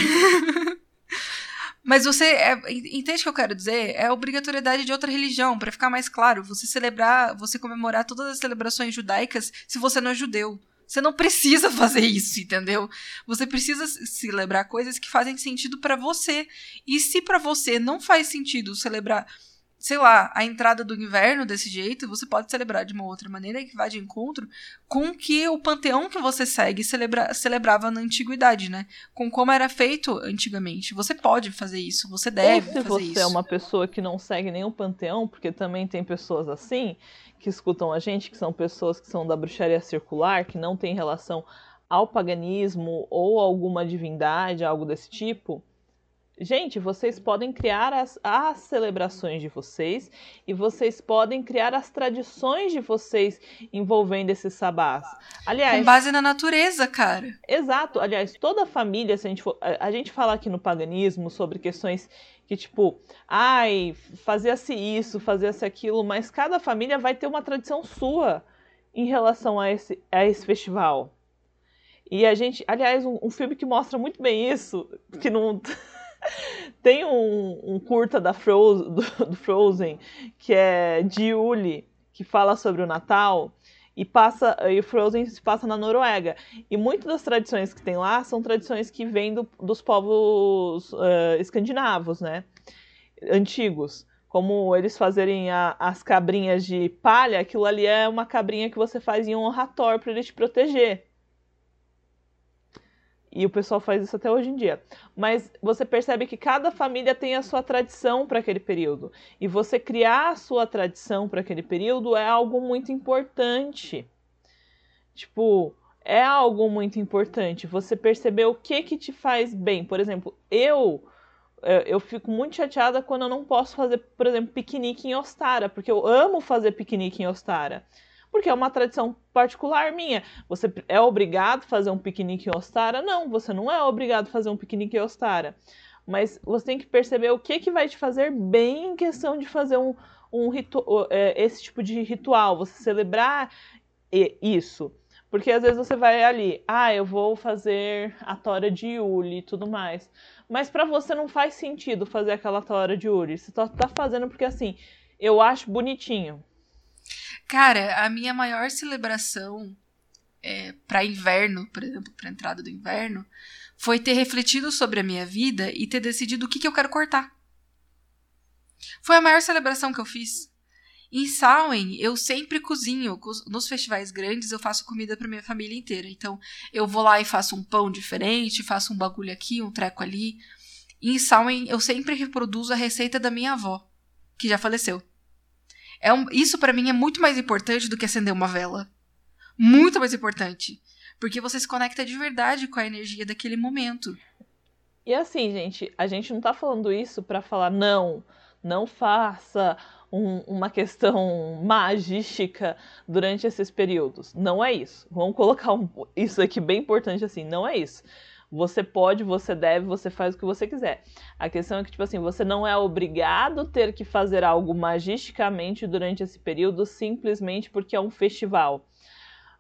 Speaker 1: *laughs* Mas você é, entende o que eu quero dizer? É a obrigatoriedade de outra religião, para ficar mais claro. Você celebrar, você comemorar todas as celebrações judaicas se você não é judeu. Você não precisa *laughs* fazer isso, entendeu? Você precisa celebrar coisas que fazem sentido para você. E se para você não faz sentido celebrar, sei lá, a entrada do inverno desse jeito, você pode celebrar de uma outra maneira que vá de encontro com que o panteão que você segue celebra, celebrava na antiguidade, né? Com como era feito antigamente. Você pode fazer isso, você deve
Speaker 2: Ou se
Speaker 1: fazer
Speaker 2: você é uma pessoa que não segue nenhum panteão, porque também tem pessoas assim, que escutam a gente, que são pessoas que são da bruxaria circular, que não tem relação ao paganismo ou alguma divindade, algo desse tipo. Gente, vocês podem criar as, as celebrações de vocês e vocês podem criar as tradições de vocês envolvendo esses sabás.
Speaker 1: Aliás, com base na natureza, cara.
Speaker 2: Exato. Aliás, toda família, se a gente for, a, a gente fala aqui no paganismo sobre questões que tipo, ai, fazia-se isso, fazia-se aquilo, mas cada família vai ter uma tradição sua em relação a esse, a esse festival. E a gente, aliás, um, um filme que mostra muito bem isso, que não *laughs* *laughs* tem um, um, curta da Frozen, do, do, Frozen que é de Yuli, que fala sobre o Natal e passa e Frozen se passa na Noruega e muitas das tradições que tem lá são tradições que vêm do, dos povos uh, escandinavos, né, antigos. Como eles fazerem a, as cabrinhas de palha, aquilo ali é uma cabrinha que você faz em honra a Thor para ele te proteger. E o pessoal faz isso até hoje em dia. Mas você percebe que cada família tem a sua tradição para aquele período. E você criar a sua tradição para aquele período é algo muito importante. Tipo, é algo muito importante. Você perceber o que que te faz bem. Por exemplo, eu eu fico muito chateada quando eu não posso fazer, por exemplo, piquenique em Ostara, porque eu amo fazer piquenique em Ostara porque é uma tradição particular minha. Você é obrigado a fazer um piquenique em Ostara? Não, você não é obrigado a fazer um piquenique em Ostara. Mas você tem que perceber o que, que vai te fazer bem em questão de fazer um, um é, esse tipo de ritual, você celebrar isso. Porque às vezes você vai ali, ah, eu vou fazer a tora de Yuli e tudo mais. Mas para você não faz sentido fazer aquela tora de Yuli. Você só tá fazendo porque assim, eu acho bonitinho.
Speaker 1: Cara, a minha maior celebração é, para inverno, por exemplo, para entrada do inverno, foi ter refletido sobre a minha vida e ter decidido o que, que eu quero cortar. Foi a maior celebração que eu fiz. Em Samhain, eu sempre cozinho. Nos festivais grandes, eu faço comida para minha família inteira. Então, eu vou lá e faço um pão diferente, faço um bagulho aqui, um treco ali. Em Samhain, eu sempre reproduzo a receita da minha avó, que já faleceu. É um, isso para mim é muito mais importante do que acender uma vela. Muito mais importante. Porque você se conecta de verdade com a energia daquele momento.
Speaker 2: E assim, gente, a gente não tá falando isso para falar, não, não faça um, uma questão *laughs* magística durante esses períodos. Não é isso. Vamos colocar um, isso aqui bem importante assim, não é isso. Você pode, você deve, você faz o que você quiser. A questão é que, tipo assim, você não é obrigado a ter que fazer algo magisticamente durante esse período simplesmente porque é um festival.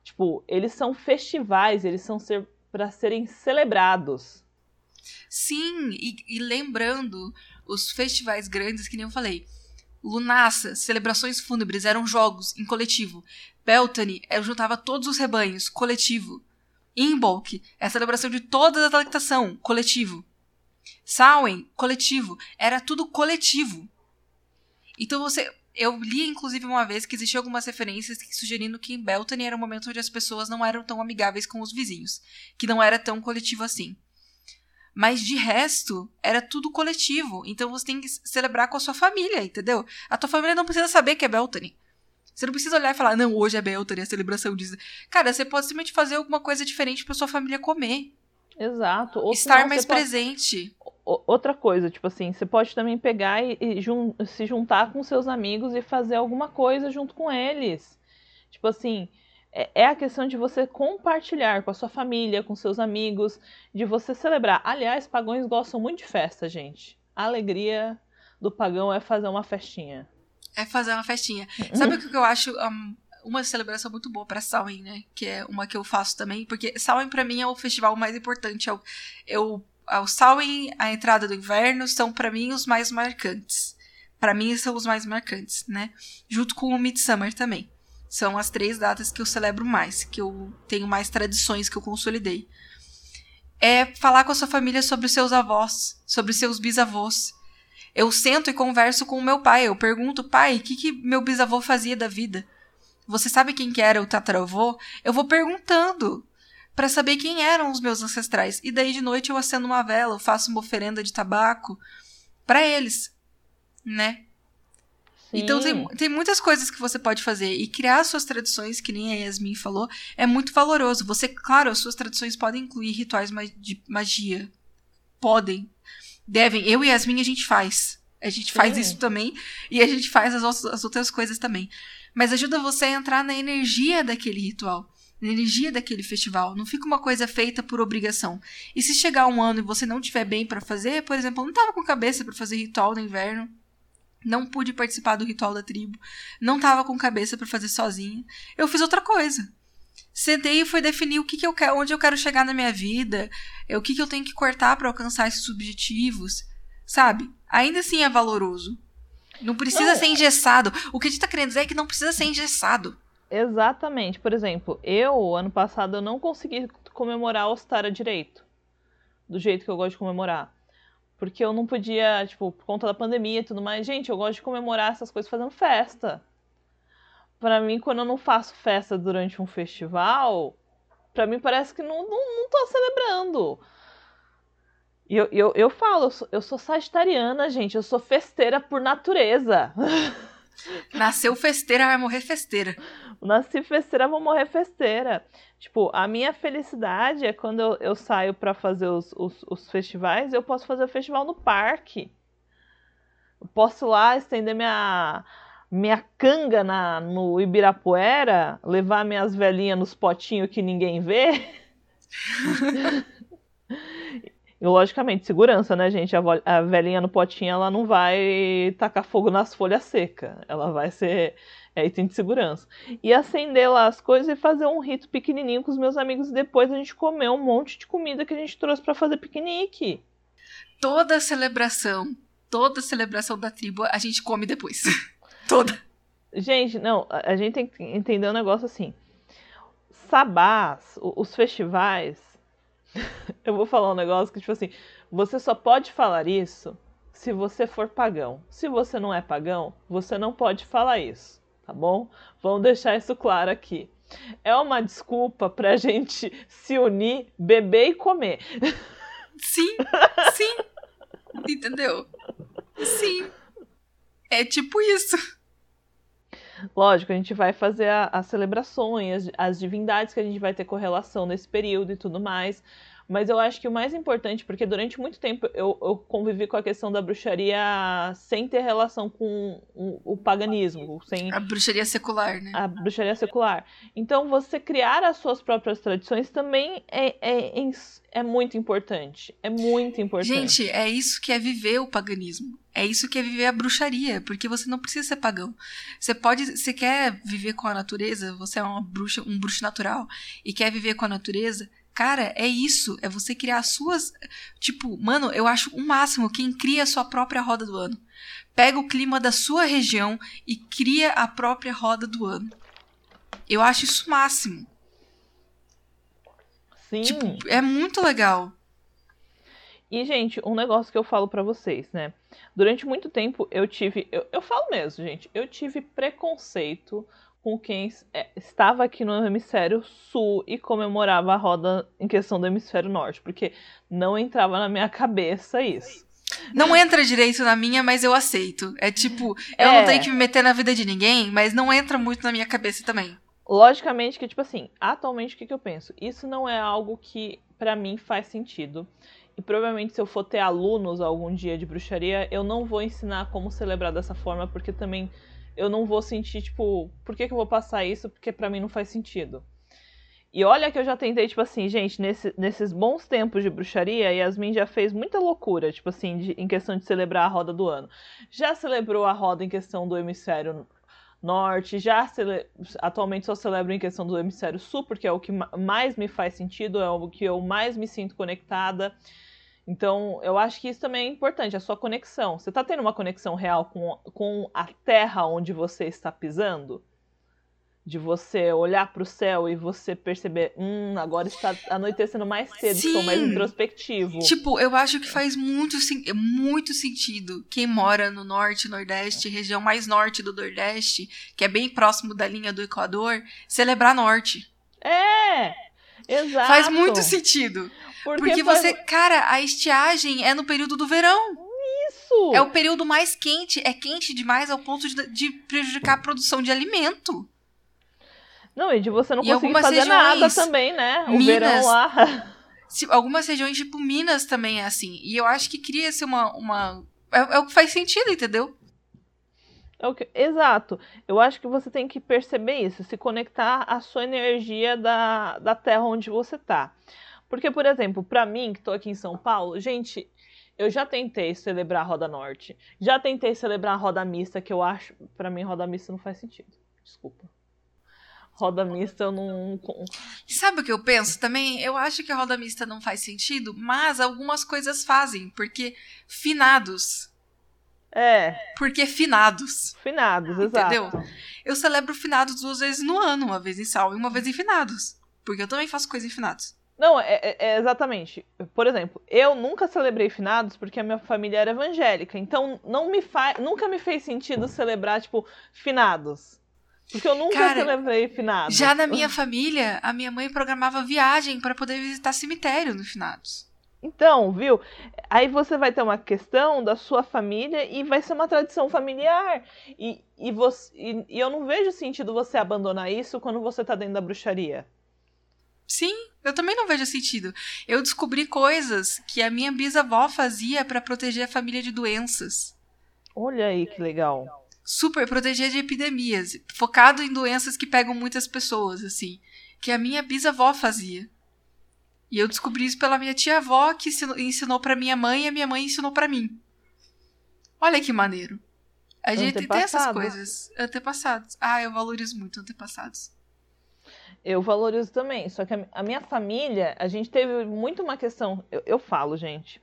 Speaker 2: Tipo, eles são festivais, eles são ser, para serem celebrados.
Speaker 1: Sim, e, e lembrando, os festivais grandes, que nem eu falei, Lunassa, celebrações fúnebres eram jogos em coletivo. Beltane eu juntava todos os rebanhos, coletivo. Imbolc é a celebração de toda a lactação, coletivo. Samhain, coletivo. Era tudo coletivo. Então você. Eu li, inclusive, uma vez que existiam algumas referências sugerindo que em Beltane era um momento onde as pessoas não eram tão amigáveis com os vizinhos. Que não era tão coletivo assim. Mas de resto, era tudo coletivo. Então você tem que celebrar com a sua família, entendeu? A tua família não precisa saber que é Beltane. Você não precisa olhar e falar, não, hoje é Beltane, a celebração diz. Cara, você pode simplesmente fazer alguma coisa diferente pra sua família comer.
Speaker 2: Exato.
Speaker 1: Ou Estar mais presente.
Speaker 2: Pode... Outra coisa, tipo assim, você pode também pegar e, e jun... se juntar com seus amigos e fazer alguma coisa junto com eles. Tipo assim, é, é a questão de você compartilhar com a sua família, com seus amigos, de você celebrar. Aliás, pagões gostam muito de festa, gente. A alegria do pagão é fazer uma festinha.
Speaker 1: É fazer uma festinha. Sabe o que eu acho um, uma celebração muito boa para Samhain, né? Que é uma que eu faço também, porque Samhain para mim é o festival mais importante. É o, eu, o Samhain, a entrada do inverno são para mim os mais marcantes. Para mim são os mais marcantes, né? Junto com o Midsummer também. São as três datas que eu celebro mais, que eu tenho mais tradições que eu consolidei. É falar com a sua família sobre os seus avós, sobre os seus bisavós. Eu sento e converso com o meu pai. Eu pergunto, pai, o que, que meu bisavô fazia da vida? Você sabe quem que era o tataravô? Eu vou perguntando para saber quem eram os meus ancestrais. E daí de noite eu acendo uma vela, eu faço uma oferenda de tabaco para eles, né? Sim. Então tem, tem muitas coisas que você pode fazer e criar suas tradições, que nem a Yasmin falou, é muito valoroso. Você, claro, as suas tradições podem incluir rituais de magia. Podem. Devem. Eu e Yasmin a gente faz. A gente Sim. faz isso também e a gente faz as, as outras coisas também mas ajuda você a entrar na energia daquele ritual, na energia daquele festival. Não fica uma coisa feita por obrigação. E se chegar um ano e você não tiver bem para fazer, por exemplo, eu não tava com cabeça para fazer ritual no inverno, não pude participar do ritual da tribo, não tava com cabeça para fazer sozinha, eu fiz outra coisa. Sentei e foi definir o que, que eu quero, onde eu quero chegar na minha vida, o que, que eu tenho que cortar para alcançar esses objetivos, sabe? Ainda assim é valoroso. Não precisa não. ser engessado. O que a gente tá querendo dizer é que não precisa ser engessado.
Speaker 2: Exatamente. Por exemplo, eu, ano passado, eu não consegui comemorar a Ostara direito. Do jeito que eu gosto de comemorar. Porque eu não podia, tipo, por conta da pandemia e tudo mais. Gente, eu gosto de comemorar essas coisas fazendo festa. Para mim, quando eu não faço festa durante um festival, para mim parece que não, não, não tô celebrando. E eu, eu, eu falo, eu sou, eu sou sagitariana, gente. Eu sou festeira por natureza. *laughs*
Speaker 1: Nasceu festeira, vai morrer festeira.
Speaker 2: Nasci festeira, vou morrer festeira. Tipo, a minha felicidade é quando eu, eu saio para fazer os, os, os, festivais, eu posso fazer o festival no parque. Eu posso lá estender minha, minha canga na, no Ibirapuera, levar minhas velhinhas nos potinhos que ninguém vê. *laughs* E, logicamente, segurança, né, gente? A, a velhinha no potinho, ela não vai tacar fogo nas folhas secas. Ela vai ser é, item de segurança. E acender lá as coisas e fazer um rito pequenininho com os meus amigos. E depois a gente comer um monte de comida que a gente trouxe para fazer piquenique.
Speaker 1: Toda celebração, toda celebração da tribo, a gente come depois. *laughs* toda.
Speaker 2: Gente, não, a gente tem que entender um negócio assim. Sabás, os festivais, *laughs* eu vou falar um negócio que, tipo assim, você só pode falar isso se você for pagão. Se você não é pagão, você não pode falar isso, tá bom? Vamos deixar isso claro aqui. É uma desculpa pra *laughs* gente se unir, beber e comer.
Speaker 1: Sim, sim. Entendeu? Sim. É tipo isso.
Speaker 2: Lógico, a gente vai fazer as celebrações, as, divindades que a gente vai ter correlação nesse período e tudo mais. Mas eu acho que o mais importante, porque durante muito tempo eu, eu convivi com a questão da bruxaria sem ter relação com o, o, paganismo. Sem
Speaker 1: a bruxaria secular, né?
Speaker 2: A bruxaria secular. Então, você criar as suas próprias tradições também é, é, é, é muito importante. É muito importante.
Speaker 1: Gente, é isso que é viver o paganismo. É isso que é viver a bruxaria, porque você não precisa ser pagão. Você pode, você quer viver com a natureza, você é uma bruxa, um bruxo natural e quer viver com a natureza, Cara, é isso. É você criar as suas. Tipo, mano, eu acho o máximo quem cria a sua própria roda do ano. Pega o clima da sua região e cria a própria roda do ano. Eu acho isso o máximo.
Speaker 2: Sim.
Speaker 1: Tipo, é muito legal.
Speaker 2: E, gente, um negócio que eu falo para vocês, né? Durante muito tempo eu tive. Eu, eu falo mesmo, gente. Eu tive preconceito com quem é, estava aqui no hemisfério sul e comemorava a roda em questão do hemisfério norte, porque não entrava na minha cabeça isso.
Speaker 1: Não entra direito na minha, mas eu aceito. É tipo, eu é. não tenho que me meter na vida de ninguém, mas não entra muito na minha cabeça também.
Speaker 2: Logicamente que, tipo assim, atualmente o que, que eu penso? Isso não é algo que para mim faz sentido. E provavelmente se eu for ter alunos algum dia de bruxaria, eu não vou ensinar como celebrar dessa forma, porque também eu não vou sentir, tipo, por que, que eu vou passar isso? Porque para mim não faz sentido. E olha que eu já tentei, tipo assim, gente, nesse, nesses bons tempos de bruxaria, Yasmin já fez muita loucura, tipo assim, de, em questão de celebrar a roda do ano. Já celebrou a roda em questão do hemisfério norte, já cele... atualmente só celebro em questão do hemisfério sul, porque é o que mais me faz sentido, é o que eu mais me sinto conectada. Então, eu acho que isso também é importante, a sua conexão. Você está tendo uma conexão real com, com a terra onde você está pisando? de você olhar para o céu e você perceber, hum, agora está anoitecendo mais cedo, Sim. estou mais introspectivo.
Speaker 1: Tipo, eu acho que faz muito, muito sentido quem mora no norte, nordeste, região mais norte do nordeste, que é bem próximo da linha do Equador, celebrar norte.
Speaker 2: É! Exato.
Speaker 1: Faz muito sentido. Porque, Porque faz... você, cara, a estiagem é no período do verão.
Speaker 2: Isso!
Speaker 1: É o período mais quente, é quente demais ao ponto de, de prejudicar a produção de alimento.
Speaker 2: Não, e de você não e conseguir fazer regiões, nada também, né? O Minas, verão lá.
Speaker 1: Se, algumas regiões, tipo Minas, também é assim. E eu acho que cria-se uma. uma é, é, o que faz sentido, entendeu?
Speaker 2: É exato. Eu acho que você tem que perceber isso, se conectar à sua energia da, da terra onde você tá. Porque, por exemplo, para mim, que tô aqui em São Paulo, gente, eu já tentei celebrar a Roda Norte. Já tentei celebrar a Roda Mista, que eu acho. para mim, Roda Mista não faz sentido. Desculpa roda mista eu não.
Speaker 1: Sabe o que eu penso também? Eu acho que a roda mista não faz sentido, mas algumas coisas fazem, porque finados.
Speaker 2: É.
Speaker 1: Porque finados.
Speaker 2: Finados, exato. Entendeu?
Speaker 1: Eu celebro finados duas vezes no ano, uma vez em sal e uma vez em finados. Porque eu também faço coisa em finados.
Speaker 2: Não, é, é, é, exatamente. Por exemplo, eu nunca celebrei finados porque a minha família era evangélica. Então não me fa... nunca me fez sentido celebrar, tipo, finados. Porque eu nunca Cara, celebrei finados.
Speaker 1: Já na minha família, a minha mãe programava viagem para poder visitar cemitério no finados.
Speaker 2: Então, viu? Aí você vai ter uma questão da sua família e vai ser uma tradição familiar. E, e, você, e, e eu não vejo sentido você abandonar isso quando você tá dentro da bruxaria.
Speaker 1: Sim, eu também não vejo sentido. Eu descobri coisas que a minha bisavó fazia para proteger a família de doenças.
Speaker 2: Olha aí que legal
Speaker 1: super proteger de epidemias, focado em doenças que pegam muitas pessoas, assim, que a minha bisavó fazia. E eu descobri isso pela minha tia-avó, que ensinou para minha mãe e a minha mãe ensinou para mim. Olha que maneiro. A gente tem essas coisas. Antepassados. Ah, eu valorizo muito antepassados.
Speaker 2: Eu valorizo também. Só que a minha família, a gente teve muito uma questão. Eu, eu falo, gente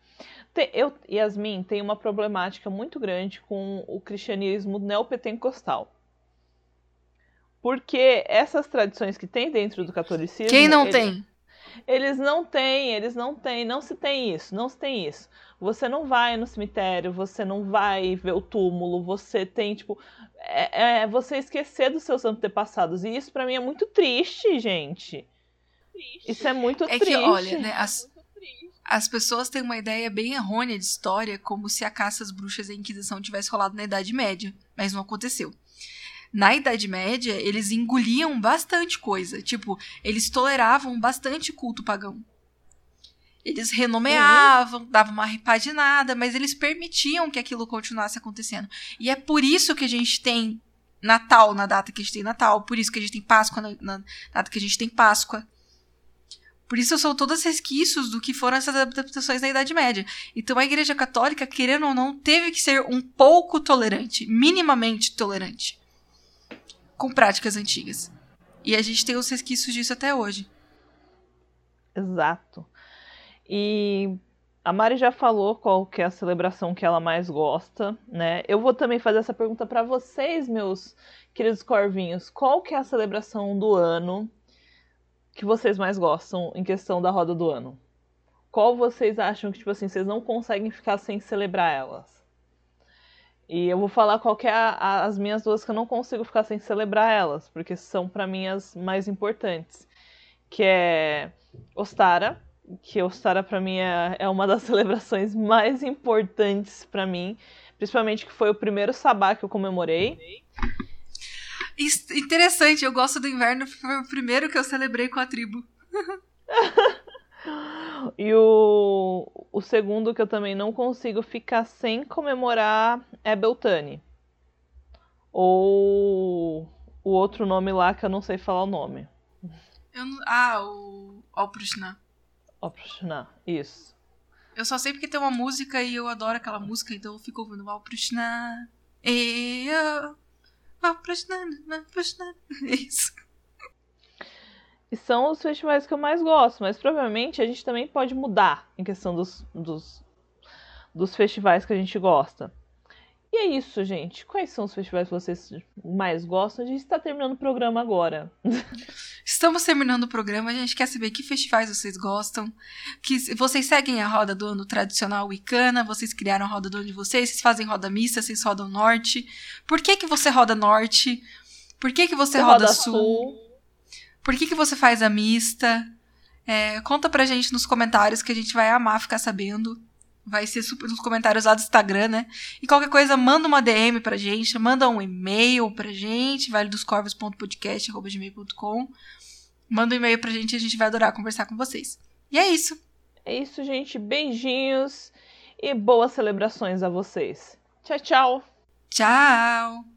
Speaker 2: eu, Yasmin, tem uma problemática muito grande com o cristianismo neopentecostal. Porque essas tradições que tem dentro do catolicismo.
Speaker 1: Quem não ele, tem?
Speaker 2: Eles não têm, eles não têm, não se tem isso, não se tem isso. Você não vai no cemitério, você não vai ver o túmulo, você tem, tipo. É, é você esquecer dos seus antepassados. E isso para mim é muito triste, gente. Triste. Isso é muito é triste. É que,
Speaker 1: olha, né, as, as pessoas têm uma ideia bem errônea de história, como se a caça às bruxas e a Inquisição tivesse rolado na Idade Média, mas não aconteceu. Na Idade Média, eles engoliam bastante coisa, tipo, eles toleravam bastante culto pagão. Eles renomeavam, uhum. davam uma repaginada, mas eles permitiam que aquilo continuasse acontecendo. E é por isso que a gente tem Natal na data que a gente tem Natal, por isso que a gente tem Páscoa na, na data que a gente tem Páscoa. Por isso são todos resquícios do que foram essas adaptações na Idade Média. Então a Igreja Católica, querendo ou não, teve que ser um pouco tolerante, minimamente tolerante, com práticas antigas. E a gente tem os resquícios disso até hoje.
Speaker 2: Exato. E a Mari já falou qual que é a celebração que ela mais gosta, né? Eu vou também fazer essa pergunta para vocês, meus queridos corvinhos. Qual que é a celebração do ano que vocês mais gostam em questão da roda do ano? Qual vocês acham que, tipo assim, vocês não conseguem ficar sem celebrar elas? E eu vou falar qual é a, a, as minhas duas que eu não consigo ficar sem celebrar elas, porque são para mim as mais importantes. Que é Ostara, que Ostara para mim é, é uma das *laughs* celebrações mais importantes para mim, principalmente que foi o primeiro sabá que eu comemorei.
Speaker 1: Interessante, eu gosto do inverno, foi o primeiro que eu celebrei com a tribo. *laughs* *gasps*
Speaker 2: e o, o segundo que eu também não consigo ficar sem comemorar é Beltane. Ou o outro nome lá que eu não sei falar o nome.
Speaker 1: Não... Ah, o Alprushna.
Speaker 2: Alprushna, isso.
Speaker 1: Eu só sei porque tem uma música e eu adoro aquela música, então eu fico ouvindo Alprushna. E eu... Alprushna, Alprushna. *laughs* É isso.
Speaker 2: E são os festivais que eu mais gosto, mas provavelmente a gente também pode mudar em questão dos, dos, dos festivais que a gente gosta. E é isso, gente. Quais são os festivais que vocês mais gostam? A gente está terminando o programa agora. *laughs*
Speaker 1: Estamos terminando o programa. A gente quer saber que festivais vocês gostam. Que vocês seguem a roda do ano tradicional wicana. Vocês criaram a roda do ano de vocês. Vocês fazem roda mista. Vocês rodam norte. Por que, que você roda norte? Por que, que você, você roda, roda sul? sul? Por que, que você faz a mista? É, conta pra gente nos comentários que a gente vai amar ficar sabendo. Vai ser super nos comentários lá do Instagram, né? E qualquer coisa, manda uma DM pra gente, manda um e-mail pra gente, valedoscorvos.podcast.gmail.com. Manda um e-mail pra gente e a gente vai adorar conversar com vocês. E é isso.
Speaker 2: É isso, gente. Beijinhos e boas celebrações a vocês. Tchau, tchau.
Speaker 1: Tchau.